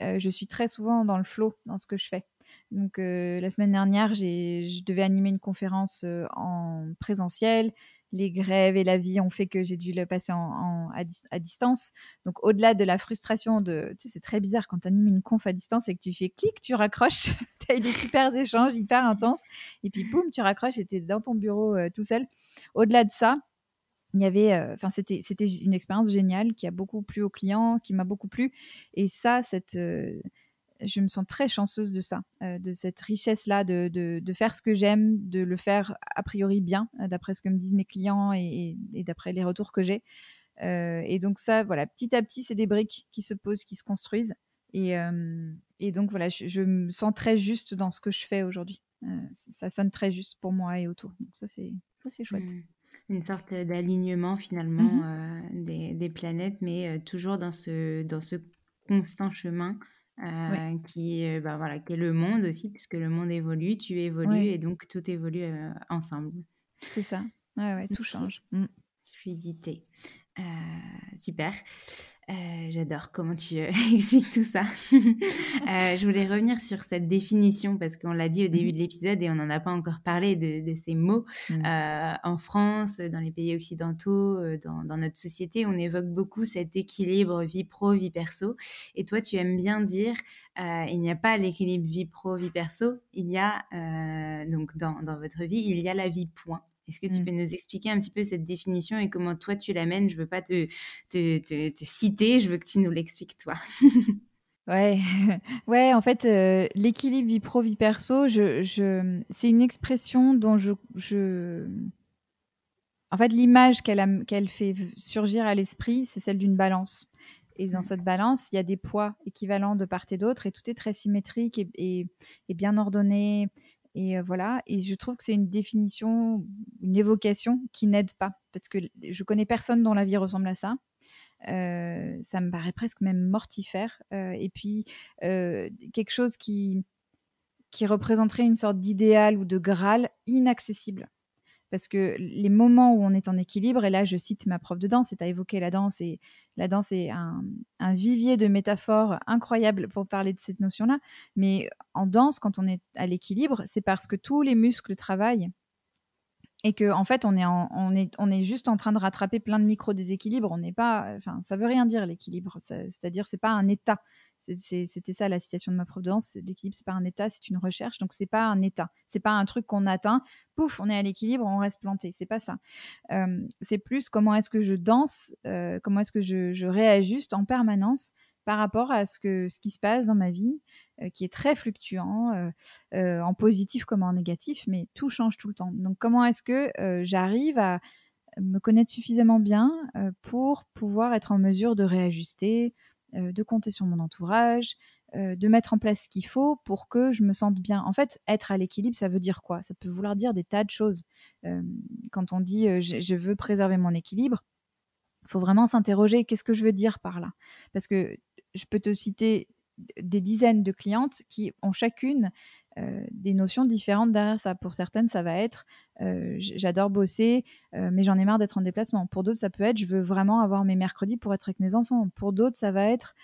je suis très souvent dans le flow dans ce que je fais. Donc la semaine dernière, je devais animer une conférence en présentiel les grèves et la vie ont fait que j'ai dû le passer en, à, distance. Donc, au-delà de la frustration de. Tu sais, c'est très bizarre quand tu animes une conf à distance et que tu fais clic, tu raccroches. *laughs* tu as eu des super échanges hyper intenses. Et puis, boum, tu raccroches et tu es dans ton bureau euh, tout seul. Au-delà de ça, il y avait, euh, enfin, c'était, c'était une expérience géniale qui a beaucoup plu aux clients, qui m'a beaucoup plu. Et ça, cette. Euh, je me sens très chanceuse de ça, euh, de cette richesse-là, de, de, faire ce que j'aime, de le faire a priori bien, euh, d'après ce que me disent mes clients et, d'après les retours que j'ai. Euh, et donc ça, voilà, petit à petit, c'est des briques qui se posent, qui se construisent. Et, et donc voilà, je, me sens très juste dans ce que je fais aujourd'hui. ça sonne très juste pour moi et autour. Donc ça, c'est c'est chouette. Mmh. Une sorte d'alignement finalement mmh des, des, planètes, mais toujours dans ce, dans ce constant chemin euh, qui, euh, bah, voilà, qui est le monde aussi, puisque le monde évolue, tu évolues et donc tout évolue euh, ensemble. C'est ça. Ouais, ouais, tout *laughs* change. Mmh. Fluidité. super. Euh, j'adore comment tu euh, *laughs* expliques tout ça. *laughs* Euh, je voulais revenir sur cette définition parce qu'on l'a dit au début mmh. de l'épisode et on n'en a pas encore parlé de, ces mots. Mmh. en France, dans les pays occidentaux, dans, dans, notre société, on évoque beaucoup cet équilibre vie pro, vie perso. Et toi, tu aimes bien dire, il n'y a pas l'équilibre vie pro, vie perso, il y a, donc dans, dans votre vie, il y a la vie point. Est-ce que tu mmh. peux nous expliquer un petit peu cette définition et comment toi tu l'amènes? Je veux pas te, te, te, citer, je veux que tu nous l'expliques toi. *laughs* Ouais, *laughs* ouais. En fait, euh, l'équilibre vie pro vie perso, je, je... c'est une expression dont je, je... en fait, l'image qu'elle qu'elle fait surgir à l'esprit, c'est celle d'une balance. Et dans cette balance, il y a des poids équivalents de part et d'autre, et tout est très symétrique et, et, bien ordonné. Et voilà. Et je trouve que c'est une définition, une évocation qui n'aide pas, parce que je connais personne dont la vie ressemble à ça. Ça me paraît presque même mortifère. Et puis, quelque chose qui représenterait une sorte d'idéal ou de graal inaccessible parce que les moments où on est en équilibre, et là je cite ma prof de danse, et tu as évoqué la danse, et la danse est un, vivier de métaphores incroyable pour parler de cette notion-là, mais en danse, quand on est à l'équilibre, c'est parce que tous les muscles travaillent et que en fait on est, on est, on est juste en train de rattraper plein de micro déséquilibres. On n'est pas, enfin ça veut rien dire l'équilibre, c'est-à-dire c'est pas un état, c'était ça la citation de ma prof de danse. L'équilibre, c'est pas un état, c'est une recherche. Donc c'est pas un état, c'est pas un truc qu'on atteint. Pouf, on est à l'équilibre, on reste planté. C'est pas ça. Euh, c'est plus comment est-ce que je danse, euh, comment est-ce que je, réajuste en permanence par rapport à ce que ce qui se passe dans ma vie, euh, qui est très fluctuant, en positif comme en négatif, mais tout change tout le temps. Donc comment est-ce que j'arrive à me connaître suffisamment bien pour pouvoir être en mesure de réajuster, euh, de compter sur mon entourage, euh, de mettre en place ce qu'il faut pour que je me sente bien? En fait, être à l'équilibre, ça veut dire quoi? Ça peut vouloir dire des tas de choses. Euh, quand on dit je, veux préserver mon équilibre, il faut vraiment s'interroger qu'est-ce que je veux dire par là? Parce que je peux te citer des dizaines de clientes qui ont chacune des notions différentes derrière ça. Pour certaines, ça va être j'adore bosser, mais j'en ai marre d'être en déplacement. Pour d'autres, ça peut être je veux vraiment avoir mes mercredis pour être avec mes enfants. Pour d'autres, ça va être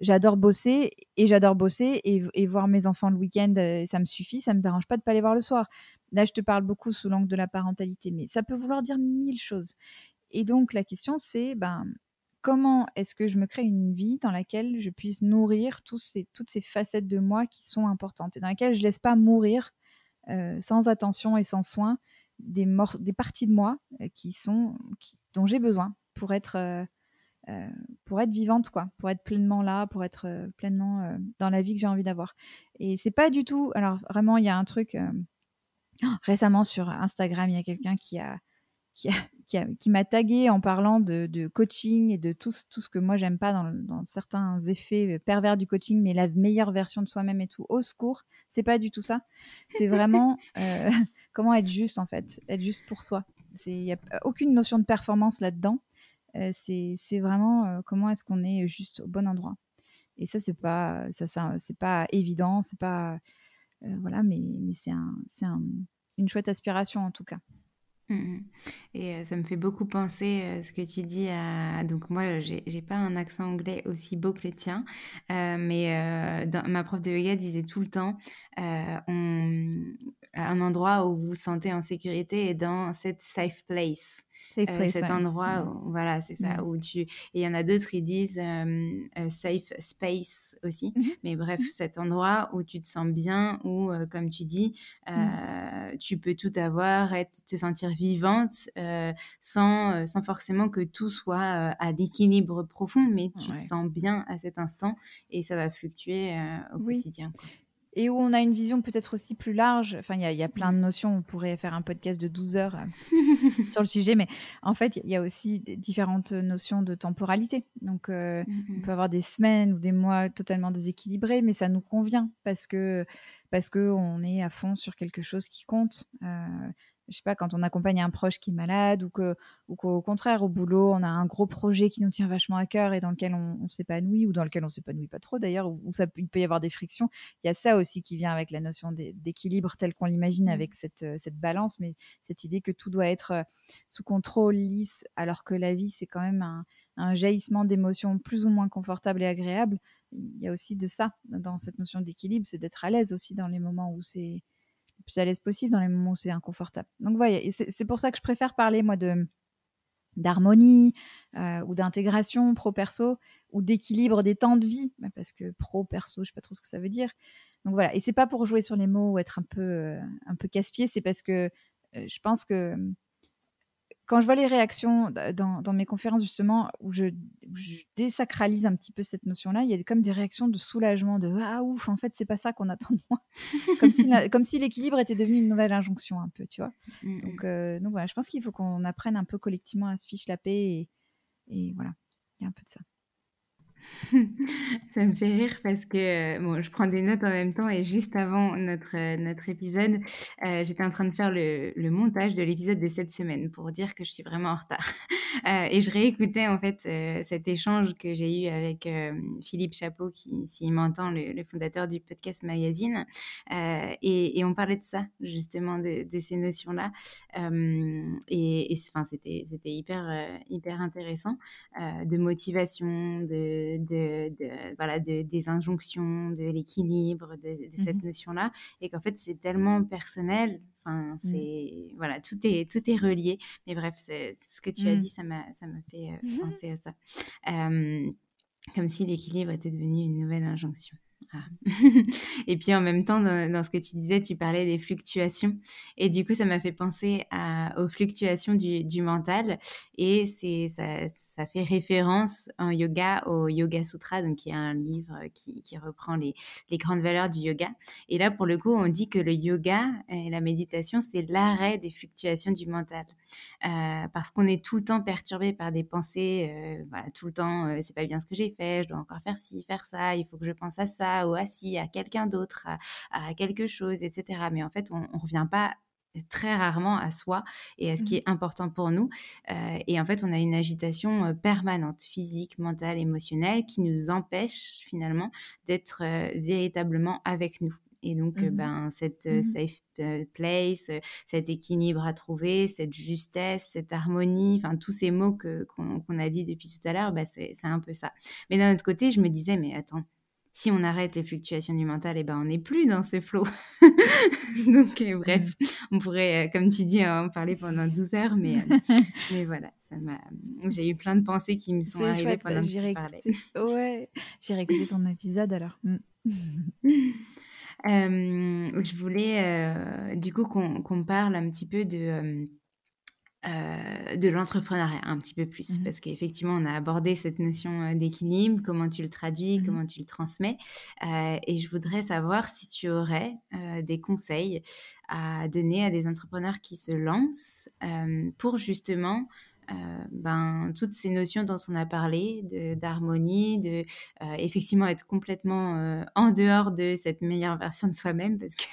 j'adore bosser et j'adore bosser et, voir mes enfants le week-end, ça me suffit, ça me dérange pas de pas les voir le soir. Là, je te parle beaucoup sous l'angle de la parentalité, mais ça peut vouloir dire mille choses. Et donc, la question, c'est ben, comment est-ce que je me crée une vie dans laquelle je puisse nourrir toutes ces facettes de moi qui sont importantes et dans laquelle je ne laisse pas mourir euh, sans attention et sans soin des, des parties de moi euh, qui sont, dont j'ai besoin pour être, euh, pour être vivante, quoi, pour être pleinement là, pour être pleinement dans la vie que j'ai envie d'avoir. Et c'est pas du tout. Alors, vraiment, il y a un truc. *gasps* récemment sur Instagram, il y a quelqu'un qui a qui, m'a tagué en parlant de, coaching et de tout, tout ce que moi j'aime pas dans, certains effets pervers du coaching, mais la meilleure version de soi-même et tout. Au secours, c'est pas du tout ça. C'est vraiment *laughs* euh, *laughs* comment être juste en fait, être juste pour soi. Il n'y a aucune notion de performance là-dedans. Euh, c'est vraiment euh, comment est-ce qu'on est juste au bon endroit. Et ça, c'est pas, ça, ça c'est pas évident, c'est pas, voilà, mais, mais c'est un, un, une chouette aspiration en tout cas. Mmh, mmh. Et euh, ça me fait beaucoup penser euh, ce que tu dis. Donc moi, j'ai pas un accent anglais aussi beau que le tien, euh, mais ma prof de yoga disait tout le temps, un endroit où vous vous sentez en sécurité est dans cette safe place. Euh, cet endroit, mmh. voilà, c'est ça, mmh. où tu... Et il y en a d'autres, ils disent euh, safe space aussi. Mmh Mais bref, cet endroit où tu te sens bien, où, comme tu dis, tu peux tout avoir, être, te sentir vivante, sans, sans forcément que tout soit à l'équilibre profond, mais tu te sens bien à cet instant et ça va fluctuer au quotidien et où on a une vision peut-être aussi plus large. Enfin, il y, a plein de notions. On pourrait faire un podcast de 12 heures euh, *laughs* sur le sujet, mais en fait, il y a aussi différentes notions de temporalité. Donc, euh, on mm-hmm. peut avoir des semaines ou des mois totalement déséquilibrés, mais ça nous convient parce que parce que on est à fond sur quelque chose qui compte. Euh, je sais pas, quand on accompagne un proche qui est malade ou que, ou qu'au contraire, au boulot, on a un gros projet qui nous tient vachement à cœur et dans lequel on, s'épanouit ou dans lequel on s'épanouit pas trop d'ailleurs, où, ça il peut y avoir des frictions. Il y a ça aussi qui vient avec la notion d'équilibre tel qu'on l'imagine avec mmh. cette, euh, cette balance, mais cette idée que tout doit être euh, sous contrôle, lisse, alors que la vie, c'est quand même un, un jaillissement d'émotions plus ou moins confortables et agréables. Il y a aussi de ça dans cette notion d'équilibre, c'est d'être à l'aise aussi dans les moments où c'est le plus à l'aise possible dans les moments où c'est inconfortable. Donc voilà, c'est pour ça que je préfère parler moi de d'harmonie euh, ou d'intégration pro-perso ou d'équilibre des temps de vie, bah, parce que pro-perso, je sais pas trop ce que ça veut dire. Donc voilà, et c'est pas pour jouer sur les mots ou être un peu, euh, un peu casse-pied, c'est parce que je pense que quand je vois les réactions dans, mes conférences, justement, où je, désacralise un petit peu cette notion-là, il y a comme des réactions de soulagement, de Ah ouf, en fait, c'est pas ça qu'on attend de moi. *laughs* comme si, comme si l'équilibre était devenu une nouvelle injonction, un peu, tu vois. Mmh, donc, mmh. euh, donc voilà, je pense qu'il faut qu'on apprenne un peu collectivement à se fiche la paix et, et voilà, il y a un peu de ça. *laughs* Ça me fait rire parce que, bon, je prends des notes en même temps et juste avant notre, notre épisode, euh, j'étais en train de faire le, le montage de l'épisode de cette semaine pour dire que je suis vraiment en retard. *laughs* Euh, et je réécoutais en fait euh, cet échange que j'ai eu avec Philippe Chapeau, qui, s'il m'entend, le, fondateur du podcast Magazine. Et, et, on parlait de ça, justement, de, ces notions-là. et c'était, c'était hyper, hyper intéressant, de motivation, de de, voilà, de, des injonctions, de l'équilibre, de, cette mmh notion-là, et qu'en fait, c'est tellement personnel. Enfin, mmh. c'est voilà, tout est tout est relié. Mais bref, c'est ce que tu as mmh. dit, ça m'a ça m'a fait euh, penser à ça. comme si l'équilibre était devenu une nouvelle injonction. Ah. *laughs* et puis en même temps, dans, ce que tu disais, tu parlais des fluctuations. Et du coup, ça m'a fait penser aux fluctuations du, mental. Et c'est, ça, fait référence en yoga au Yoga Sutra, donc qui est un livre qui, reprend les, grandes valeurs du yoga. Et là, pour le coup, on dit que le yoga et la méditation, c'est l'arrêt des fluctuations du mental. Euh, parce qu'on est tout le temps perturbé par des pensées, euh, voilà, tout le temps, euh, c'est pas bien ce que j'ai fait, je dois encore faire ci, faire ça, il faut que je pense à ça assis à quelqu'un d'autre, à, quelque chose, etc. Mais en fait, on ne revient pas très rarement à soi et à ce qui mmh est important pour nous. Euh, et en fait, on a une agitation euh, permanente, physique, mentale, émotionnelle, qui nous empêche finalement d'être euh, véritablement avec nous. Et donc, mmh ben, cette mmh safe place, cet équilibre à trouver, cette justesse, cette harmonie, enfin, tous ces mots qu'on, a dit depuis tout à l'heure, ben, c'est un peu ça. Mais d'un autre côté, je me disais, mais attends, si on arrête les fluctuations du mental, et eh ben on n'est plus dans ce flow. *laughs* Donc euh, bref, mm. on pourrait, euh, comme tu dis, en parler pendant 12 heures, mais, euh, *laughs* mais voilà, ça m'a... j'ai eu plein de pensées qui me sont arrivées pendant que tu parlais. Ouais, j'ai réécouté ton épisode alors. Mm. *laughs* je voulais du coup qu'on parle un petit peu de euh, de l'entrepreneuriat un petit peu plus, mmh parce qu'effectivement, on a abordé cette notion euh, d'équilibre, comment tu le traduis, mmh comment tu le transmets. Euh, et je voudrais savoir si tu aurais des conseils à donner à des entrepreneurs qui se lancent pour justement ben, toutes ces notions dont on a parlé, d'harmonie, de, effectivement être complètement en dehors de cette meilleure version de soi-même, parce que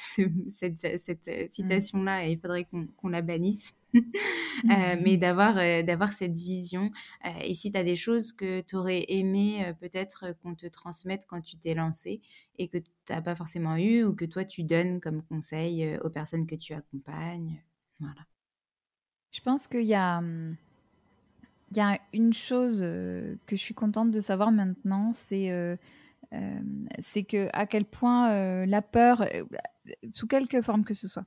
cette, cette mmh. citation-là, il faudrait qu'on la bannisse. *laughs* *laughs* Euh, mais d'avoir euh, d'avoir cette vision. Euh, et si tu as des choses que tu aurais aimé peut-être qu'on te transmette quand tu t'es lancé et que tu n'as pas forcément eu ou que toi tu donnes comme conseil aux personnes que tu accompagnes. Voilà. Je pense qu'il y a, hum, il y a une chose que je suis contente de savoir maintenant, c'est c'est que à quel point la peur, sous quelque forme que ce soit,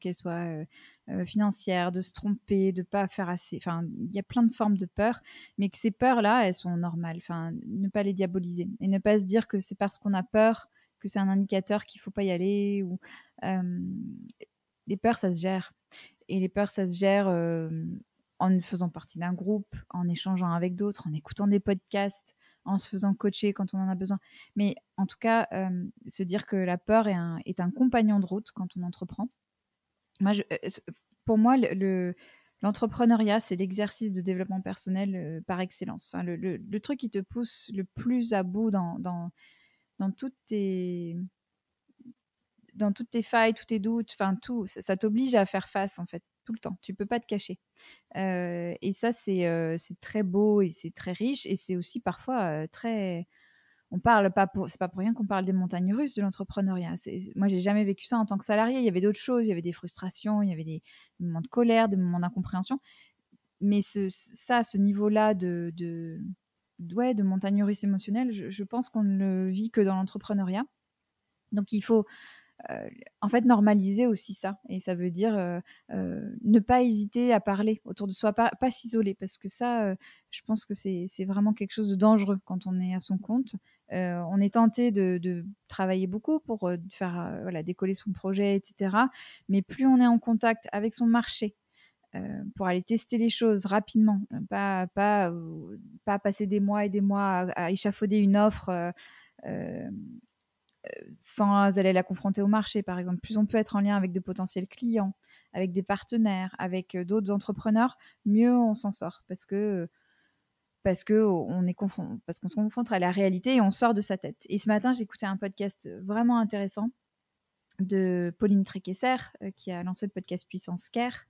qu'elle soit euh, financière, de se tromper, de pas faire assez. Enfin, il y a plein de formes de peur, mais que ces peurs-là, elles sont normales. Enfin, ne pas les diaboliser et ne pas se dire que c'est parce qu'on a peur que c'est un indicateur qu'il faut pas y aller. Ou euh, les peurs, ça se gère. Et les peurs, ça se gère euh, en faisant partie d'un groupe, en échangeant avec d'autres, en écoutant des podcasts, en se faisant coacher quand on en a besoin. Mais en tout cas, se dire que la peur est un, compagnon de route quand on entreprend euh, pour moi, le, l'entrepreneuriat, c'est l'exercice de développement personnel euh, par excellence. Enfin, le, truc qui te pousse le plus à bout dans, toutes tes dans toutes tes failles, tous tes doutes, enfin tout, ça, t'oblige à faire face en fait tout le temps. Tu peux pas te cacher. Euh, et ça, c'est c'est très beau et c'est très riche et c'est aussi parfois très on parle pas pour c'est pas pour rien qu'on parle des montagnes russes de l'entrepreneuriat. Moi, j'ai jamais vécu ça en tant que salarié. Il y avait d'autres choses, il y avait des frustrations, il y avait des moments de colère, des moments d'incompréhension. Mais ce, ça, ce niveau-là de, de, ouais, de montagne russe émotionnelle, je, pense qu'on ne le vit que dans l'entrepreneuriat. Donc, il faut en fait, normaliser aussi ça. Et ça veut dire ne pas hésiter à parler autour de soi, pas, s'isoler, parce que ça, je pense que c'est vraiment quelque chose de dangereux quand on est à son compte. on est tenté de, travailler beaucoup pour faire décoller son projet, etc. Mais plus on est en contact avec son marché, pour aller tester les choses rapidement, pas, pas, pas passer des mois et des mois à échafauder une offre sans aller la confronter au marché, par exemple. Plus on peut être en lien avec de potentiels clients, avec des partenaires, avec euh, d'autres entrepreneurs, mieux on s'en sort parce que parce que on est parce qu'on se confronte à la réalité et on sort de sa tête. Et ce matin, écouté un podcast vraiment intéressant de Pauline Tréquesser euh, qui a lancé le podcast Puissance Care.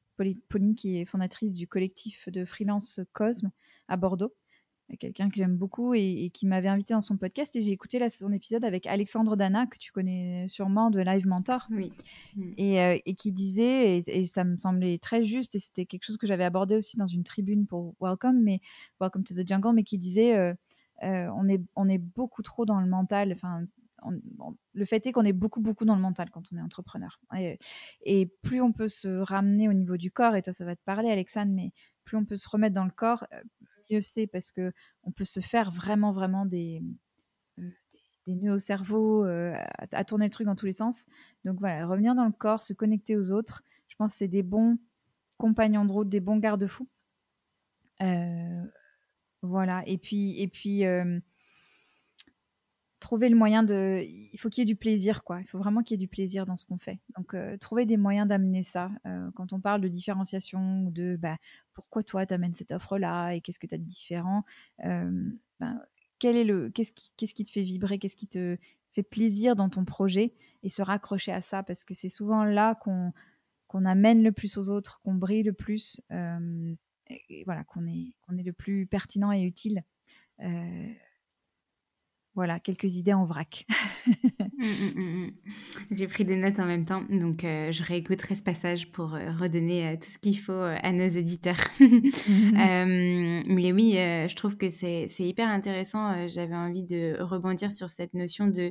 Pauline qui est fondatrice du collectif de freelance Cosme à Bordeaux quelqu'un que j'aime beaucoup et, qui m'avait invité dans son podcast et j'ai écouté là, son épisode avec Alexandre Dana que tu connais sûrement de Live Mentor oui. Mm. et, euh, et, qui disait et, ça me semblait très juste et c'était quelque chose que j'avais abordé aussi dans une tribune pour Welcome mais Welcome to the Jungle mais qui disait euh, euh, on est on est beaucoup trop dans le mental enfin le fait est qu'on est beaucoup, beaucoup dans le mental quand on est entrepreneur. Et, et, plus on peut se ramener au niveau du corps, et toi, ça va te parler, Alexandre, mais plus on peut se remettre dans le corps, c'est parce que on peut se faire vraiment, vraiment des, des, nœuds au cerveau, euh, à, tourner le truc dans tous les sens. Donc voilà, revenir dans le corps, se connecter aux autres, je pense que c'est des bons compagnons de route, des bons garde-fous. Voilà, et puis, et puis trouver le moyen de. Il faut qu'il y ait du plaisir, quoi. Il faut vraiment qu'il y ait du plaisir dans ce qu'on fait. Donc, euh, trouver des moyens d'amener ça. Euh, quand on parle de différenciation de bah, pourquoi toi, tu amènes cette offre-là et qu'est-ce que tu as de différent, euh, ben, quel est le, qu'est-ce qui, qu'est-ce qui te fait vibrer, qu'est-ce qui te fait plaisir dans ton projet et se raccrocher à ça parce que c'est souvent là qu'on, qu'on amène le plus aux autres, qu'on brille le plus, et, voilà, qu'on est, qu'on est le plus pertinent et utile. Voilà, quelques idées en vrac. Mmh, mmh, mmh, J'ai pris des notes en même temps, donc euh, je réécouterai ce passage pour euh, redonner euh, tout ce qu'il faut à nos éditeurs. *laughs* mais oui, je trouve que c'est hyper intéressant. J'avais envie de rebondir sur cette notion de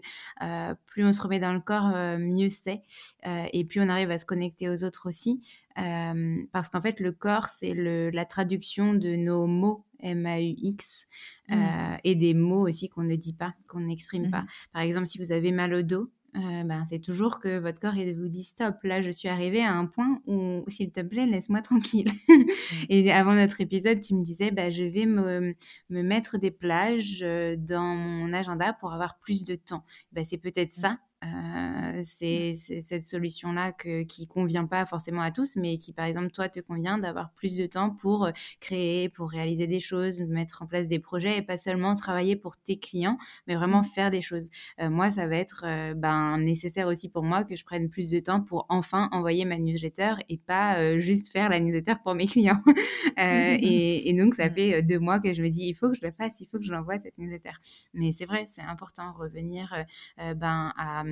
plus on se remet dans le corps, mieux c'est, et plus on arrive à se connecter aux autres aussi. parce qu'en fait, le corps, c'est la traduction de nos mots M-A-U-X, mmh. et des mots aussi qu'on ne dit pas, qu'on n'exprime pas. Mmh. Par exemple, si vous avez mal au dos, ben, c'est toujours que votre corps vous dit stop, là je suis arrivée à un point où s'il te plaît laisse-moi tranquille. Mmh. *laughs* et avant notre épisode tu me disais bah, je vais me, me, mettre des plages dans mon agenda pour avoir plus de temps. Bah, c'est peut-être ça euh, c'est cette solution-là qui convient pas forcément à tous, mais qui, par exemple, toi, te convient d'avoir plus de temps pour euh, créer, pour réaliser des choses, mettre en place des projets et pas seulement travailler pour tes clients, mais vraiment mmh. faire des choses. Euh, moi, ça va être ben, nécessaire aussi pour moi que je prenne plus de temps pour enfin envoyer ma newsletter et pas juste faire la newsletter pour mes *laughs* clients. *laughs* et, et, donc, ça mmh. fait deux mois que je me dis, il faut que je le fasse, il faut que je l'envoie cette newsletter. Mais c'est vrai, c'est important revenir ben, à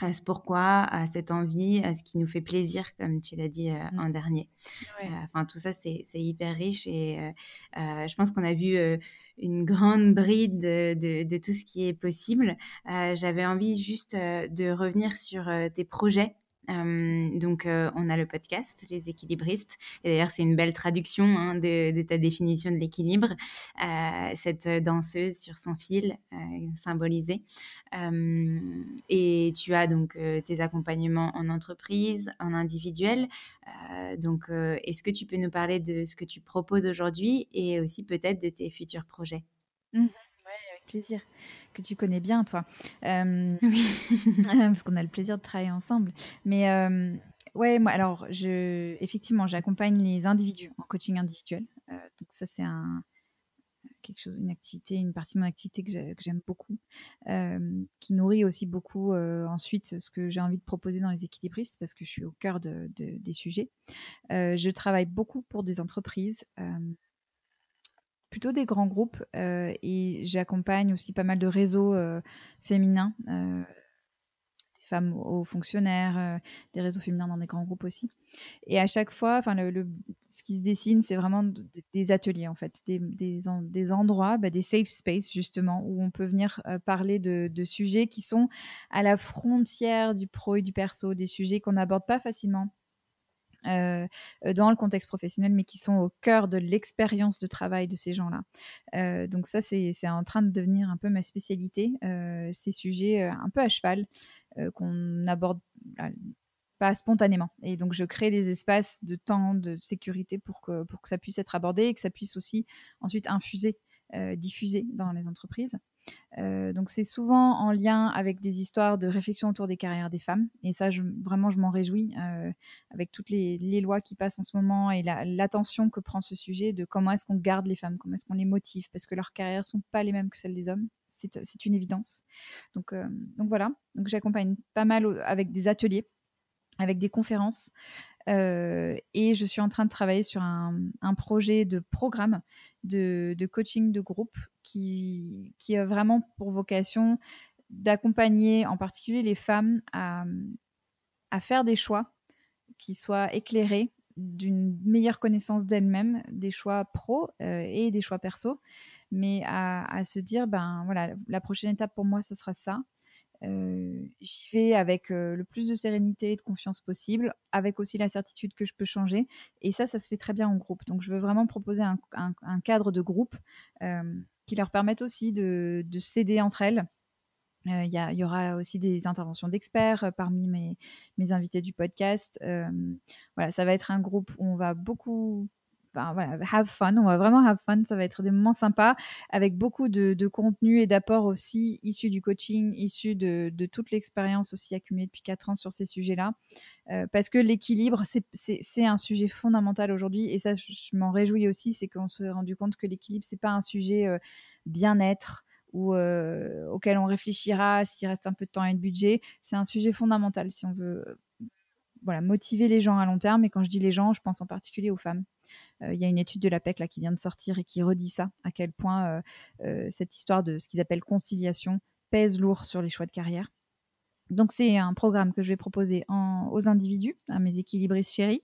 à ce pourquoi, à cette envie, à ce qui nous fait plaisir, comme tu l'as dit euh, mmh. en dernier. Euh, enfin, tout ça, c'est hyper riche et euh, je pense qu'on a vu une grande bride de, de, tout ce qui est possible. J'avais envie juste de revenir sur tes projets donc, on a le podcast, Les équilibristes. Et d'ailleurs, c'est une belle traduction hein, de, ta définition de l'équilibre. cette danseuse sur son fil symbolisée. et tu as donc tes accompagnements en entreprise, en individuel. donc, est-ce que tu peux nous parler de ce que tu proposes aujourd'hui et aussi peut-être de tes futurs projets? Mmh plaisir, que tu connais bien, toi. Euh, oui. *laughs* parce qu'on a le plaisir de travailler ensemble. Mais euh, ouais, moi, alors, je, effectivement, j'accompagne les individus en coaching individuel. Euh, donc, ça, c'est un quelque chose, une activité, une partie de mon activité que j'aime beaucoup, qui nourrit aussi beaucoup ensuite ce que j'ai envie de proposer dans les équilibristes parce que je suis au cœur de, des sujets. je travaille beaucoup pour des entreprises plutôt des grands groupes et j'accompagne aussi pas mal de réseaux féminins, des femmes aux fonctionnaires, des réseaux féminins dans des grands groupes aussi. Et à chaque fois, enfin, ce qui se dessine, c'est vraiment des ateliers en fait, des, des, des endroits, bah, des safe spaces justement, où on peut venir parler de, de, sujets qui sont à la frontière du pro et du perso, des sujets qu'on n'aborde pas facilement euh, dans le contexte professionnel, mais qui sont au cœur de l'expérience de travail de ces gens-là. Euh, donc ça, c'est en train de devenir un peu ma spécialité, euh, ces sujets un peu à cheval qu'on aborde pas spontanément. Et donc, je crée des espaces de temps, de sécurité pour que, pour que ça puisse être abordé et que ça puisse aussi ensuite infuser, diffuser dans les entreprises. Euh, donc c'est souvent en lien avec des histoires de réflexion autour des carrières des femmes. Et ça, vraiment, je m'en réjouis euh, avec toutes les, lois qui passent en ce moment et l'attention que prend ce sujet de comment est-ce qu'on garde les femmes, comment est-ce qu'on les motive, parce que leurs carrières sont pas les mêmes que celles des hommes. C'est une évidence. Donc, euh, donc voilà. Donc j'accompagne pas mal avec des ateliers, avec des conférences. Et je suis en train de travailler sur un, projet de programme de, coaching de groupe qui, a vraiment pour vocation d'accompagner en particulier les femmes à, à faire des choix qui soient éclairés d'une meilleure connaissance d'elles-mêmes, des choix pro euh, et des choix perso, mais à, à, se dire, ben voilà, la prochaine étape pour moi, ce sera ça. J'y vais avec le plus de sérénité et de confiance possible, avec aussi la certitude que je peux changer. Et ça, ça se fait très bien en groupe. Donc, je veux vraiment proposer un, cadre de groupe qui leur permette aussi de, de s'aider entre elles. Il y, aura aussi des interventions d'experts parmi mes, invités du podcast. voilà, ça va être un groupe où on va beaucoup voilà, have fun. On va vraiment have fun. Ça va être des moments sympas avec beaucoup de, contenu et d'apports aussi issus du coaching, issus de, toute l'expérience aussi accumulée depuis 4 ans sur ces sujets-là. Euh, parce que l'équilibre, c'est un sujet fondamental aujourd'hui. Et ça, je, m'en réjouis aussi. C'est qu'on s'est rendu compte que l'équilibre, c'est pas un sujet euh, bien-être ou euh, auquel on réfléchira s'il reste un peu de temps et de budget. C'est un sujet fondamental si on veut voilà, motiver les gens à long terme. Et quand je dis les gens, je pense en particulier aux femmes. Euh, il y a une étude de l'APEC là, qui vient de sortir et qui redit ça, à quel point euh, euh, cette histoire de ce qu'ils appellent conciliation pèse lourd sur les choix de carrière. Donc c'est un programme que je vais proposer aux individus, à mes équilibristes chéris,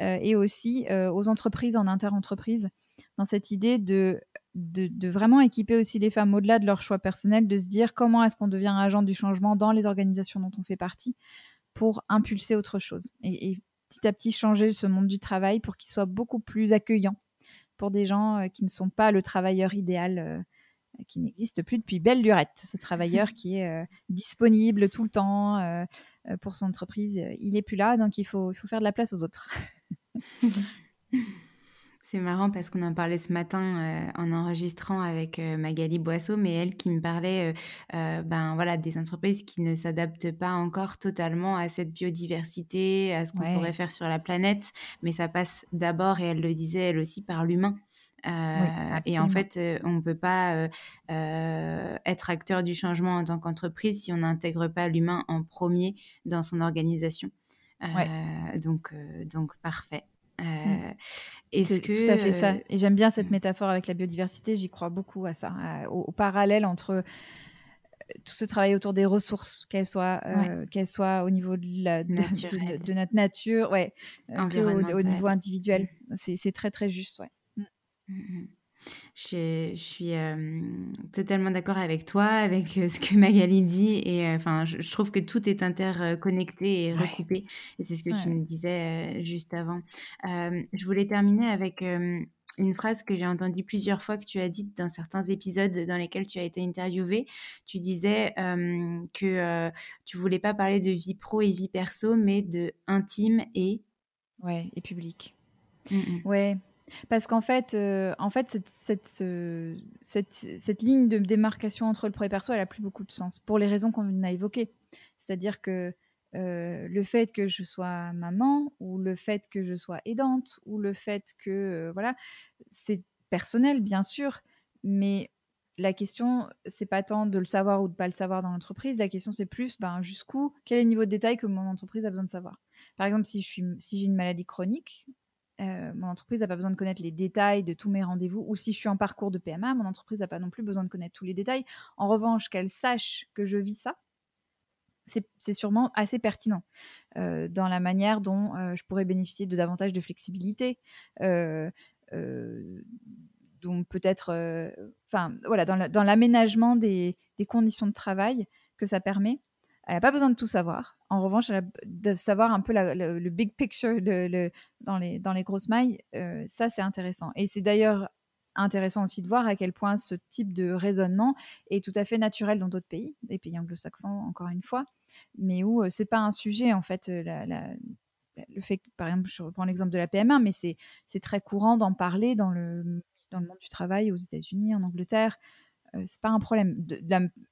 et aussi aux entreprises en inter-entreprise, dans cette idée de, de, vraiment équiper aussi les femmes au-delà de leur choix personnel, de se dire comment est-ce qu'on devient agent du changement dans les organisations dont on fait partie pour impulser autre chose. et petit à petit changer ce monde du travail pour qu'il soit beaucoup plus accueillant pour des gens euh, qui ne sont pas le travailleur idéal euh, qui n'existe plus depuis belle lurette. Ce travailleur *laughs* qui est euh, disponible tout le temps pour son entreprise, il n'est plus là, donc il faut, il faut faire de la place aux autres. *laughs* C'est marrant parce qu'on en parlait ce matin euh, en enregistrant avec euh, Magali Boisseau, mais elle qui me parlait euh, ben, voilà, des entreprises qui ne s'adaptent pas encore totalement à cette biodiversité, à ce qu'on pourrait faire sur la planète, mais ça passe d'abord, et elle le disait elle aussi, par l'humain. et en fait, on ne peut pas être acteur du changement en tant qu'entreprise si on n'intègre pas l'humain en premier dans son organisation. donc, donc, parfait. Euh, est-ce que tout à fait ça Et j'aime bien cette mm. métaphore avec la biodiversité. J'y crois beaucoup à ça, au, parallèle entre euh, tout ce travail autour des ressources, qu'elles soient, euh, qu'elles soient au niveau de, la, de, notre nature, ouais, au, niveau individuel. Mm. C'est très très juste, ouais. Mm, je, suis totalement d'accord avec toi, avec ce que *laughs* Magali dit. Et enfin, je, trouve que tout est interconnecté et recoupé. Et c'est ce que tu me disais juste avant. je voulais terminer avec une phrase que j'ai entendue plusieurs fois que tu as dite dans certains épisodes dans lesquels tu as été interviewée. Tu disais que tu voulais pas parler de vie pro et vie perso, mais de intime et ouais et public. Mmh ouais, parce qu'en fait, euh, en fait cette, cette, cette, ligne de démarcation entre le pro et perso, elle a plus beaucoup de sens pour les raisons qu'on a évoquées. C'est-à-dire que euh, le fait que je sois maman ou le fait que je sois aidante ou le fait que euh, voilà, c'est personnel bien sûr, mais la question c'est pas tant de le savoir ou de pas le savoir dans l'entreprise. La question c'est plus ben, jusqu'où, quel est le niveau de détail que mon entreprise a besoin de savoir. Par exemple, si suis, si j'ai une maladie chronique, euh, mon entreprise n'a pas besoin de connaître les détails de tous mes rendez-vous. Ou si je suis en parcours de PMA, mon entreprise n'a pas non plus besoin de connaître tous les détails. En revanche, qu'elle sache que je vis ça, c'est sûrement assez pertinent dans la manière dont je pourrais bénéficier de davantage de flexibilité. donc peut-être, enfin voilà, dans l'aménagement des, conditions de travail que ça permet. Elle n'a pas besoin de tout savoir. En revanche, elle a de savoir un peu le, big picture dans, les, les grosses mailles. ça, c'est intéressant. Et c'est d'ailleurs intéressant aussi de voir à quel point ce type de raisonnement est tout à fait naturel dans d'autres pays, des pays anglo-saxons encore une fois, mais où c'est pas un sujet en fait. le fait par exemple, je reprends l'exemple de la PMA, mais c'est très courant d'en parler dans le, dans le monde du travail aux États-Unis, en Angleterre. C'est pas un problème. De,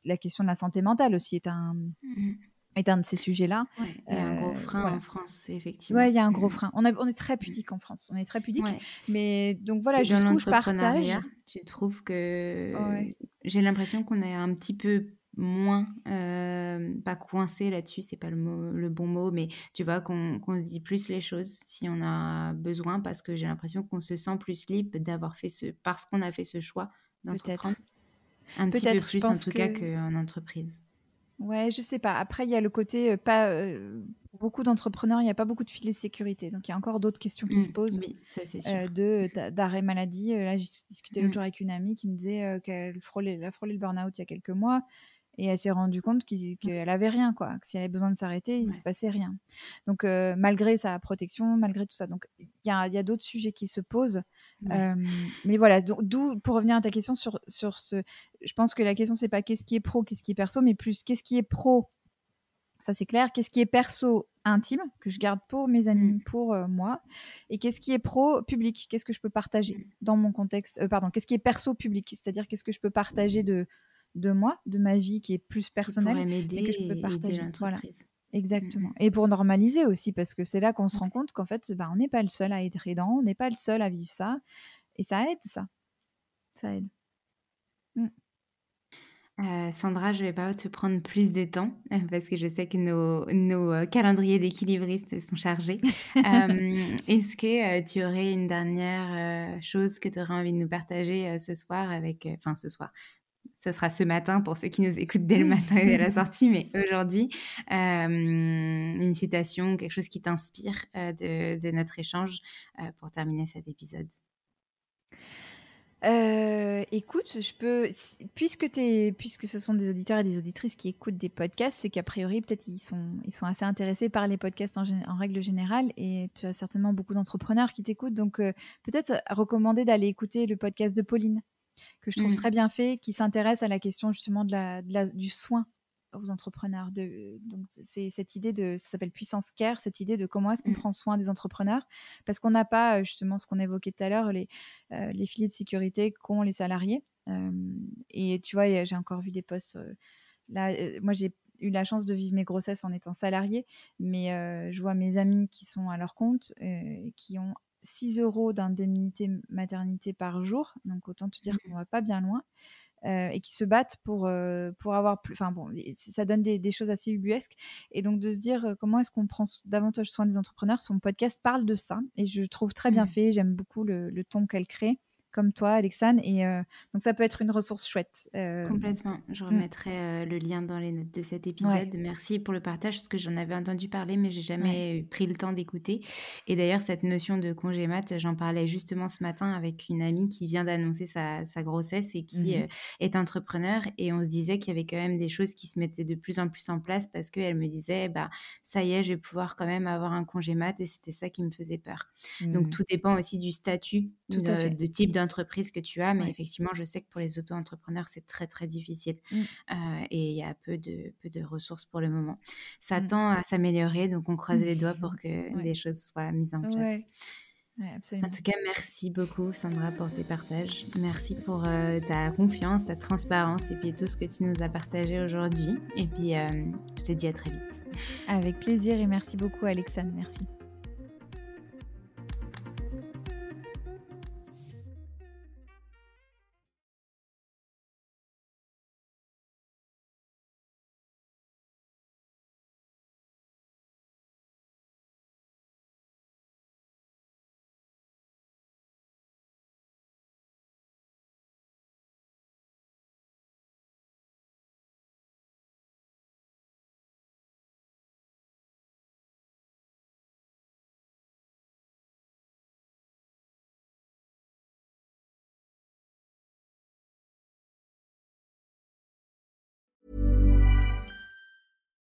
la, question de la santé mentale aussi est un, mmh est un de ces sujets-là. il y a un gros frein en France, effectivement. Oui, il y a un gros mmh. frein. On, on, est très pudique en France. On est très pudique. Mais donc voilà, jusqu'où je partage. Tu trouves que j'ai l'impression qu'on est un petit peu moins, euh, pas coincé là-dessus, c'est pas le, mot, le, bon mot, mais tu vois, qu'on se dit plus les choses si on a besoin, parce que j'ai l'impression qu'on se sent plus libre d'avoir fait ce, parce qu'on a fait ce choix d'entreprendre. Un petit peu plus en tout cas qu'en entreprise. Ouais, je sais pas. Après, il y a le côté, euh, pas euh, beaucoup d'entrepreneurs, il n'y a pas beaucoup de filets de sécurité. Donc, il y a encore d'autres questions qui se mmh, posent. Oui, ça, c'est sûr. de d'arrêt maladie. Là, j'ai discuté l'autre mmh. jour avec une amie qui me disait qu'elle frôlait, a frôlé le burn-out il y a quelques mois. Et elle s'est rendue compte qu'elle avait rien, quoi. Que si elle avait besoin de s'arrêter, il ne se passait rien. Donc, malgré sa protection, malgré tout ça. Donc, il y a, y a d'autres sujets qui se posent. mais voilà, d'où, pour revenir à ta question sur, sur ce. Je pense que la question, c'est pas qu'est-ce qui est pro, qu'est-ce qui est perso, mais plus qu'est-ce qui est pro. Ça, c'est clair. Qu'est-ce qui est perso intime, que je garde pour mes amis, mmh. pour moi. Et qu'est-ce qui est pro public Qu'est-ce que je peux partager mmh. dans mon contexte Pardon, qu'est-ce qui est perso public C'est-à-dire, qu'est-ce que je peux partager de de moi, de ma vie qui est plus personnelle et que je peux partager. Voilà. Exactement. Mmh, mmh. Et pour normaliser aussi, parce que c'est là qu'on se rend compte qu'en fait, bah, on n'est pas le seul à être aidant, on n'est pas le seul à vivre ça. Et ça aide, ça. Ça aide. Mmh. Euh, Sandra, je ne vais pas te prendre plus de temps *laughs* parce que je sais que nos, nos euh, calendriers d'équilibristes sont chargés. *laughs* Euh, est-ce que tu aurais une dernière chose que tu aurais envie de nous partager ce soir avec, enfin ce soir, ce sera ce matin pour ceux qui nous écoutent dès le *laughs* matin et dès la sortie, mais aujourd'hui, euh, une citation, quelque chose qui t'inspire euh, de, notre échange euh, pour terminer cet épisode. écoute, je peux, puisque, es, puisque ce sont des auditeurs et des auditrices qui écoutent des podcasts, c'est qu'a priori, peut-être ils sont, ils sont assez intéressés par les podcasts en, en règle générale, et tu as certainement beaucoup d'entrepreneurs qui t'écoutent, donc peut-être recommander d'aller écouter le podcast de Pauline que je trouve mmh. très bien fait, qui s'intéresse à la question justement de la, du soin aux entrepreneurs. De, donc c'est cette idée de, ça s'appelle puissance care, cette idée de comment est-ce qu'on mmh. prend soin des entrepreneurs, parce qu'on n'a pas justement ce qu'on évoquait tout à l'heure, les, euh, les filets de sécurité qu'ont les salariés. Euh, et tu vois, j'ai encore vu des posts. là, moi j'ai eu la chance de vivre mes grossesses en étant salariée, mais je vois mes amis qui sont à leur compte, qui ont 6 euros d'indemnité maternité par jour, donc autant te dire mmh. qu'on va pas bien loin, euh, et qui se battent pour, euh, pour avoir plus. Enfin bon, ça donne des, choses assez ubuesques. Et donc de se dire euh, comment est-ce qu'on prend davantage soin des entrepreneurs, son podcast parle de ça, et je trouve très bien mmh. fait, j'aime beaucoup le, le ton qu'elle crée comme toi, Alexandre. Et euh, donc, ça peut être une ressource chouette. Euh, Complètement. Je mm. remettrai euh, le lien dans les notes de cet épisode. Merci pour le partage, parce que j'en avais entendu parler, mais j'ai jamais pris le temps d'écouter. Et d'ailleurs, cette notion de congé mat, j'en parlais justement ce matin avec une amie qui vient d'annoncer sa, grossesse et qui mm-hmm. est entrepreneur. Et on se disait qu'il y avait quand même des choses qui se mettaient de plus en plus en place parce qu'elle me disait, bah, ça y est, je vais pouvoir quand même avoir un congé mat. Et c'était ça qui me faisait peur. Donc, mm. tout dépend aussi du statut tout de, de type de entreprise que tu as, mais effectivement, je sais que pour les auto-entrepreneurs, c'est très, très difficile. Mmh. Euh, et il y a peu de, peu de ressources pour le moment. Ça mmh. tend à s'améliorer, donc on croise les doigts pour *laughs* que des choses soient mises en place. en tout cas, merci beaucoup Sandra pour tes partages. Merci pour euh, ta confiance, ta transparence et puis tout ce que tu nous as partagé aujourd'hui. Et puis, euh, je te dis à très vite. Avec plaisir et merci beaucoup Alexandre. Merci.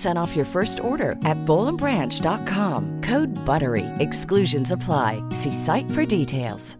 15% off your first order at bowlandbranch.com. Code BUTTERY. Exclusions apply. See site for details.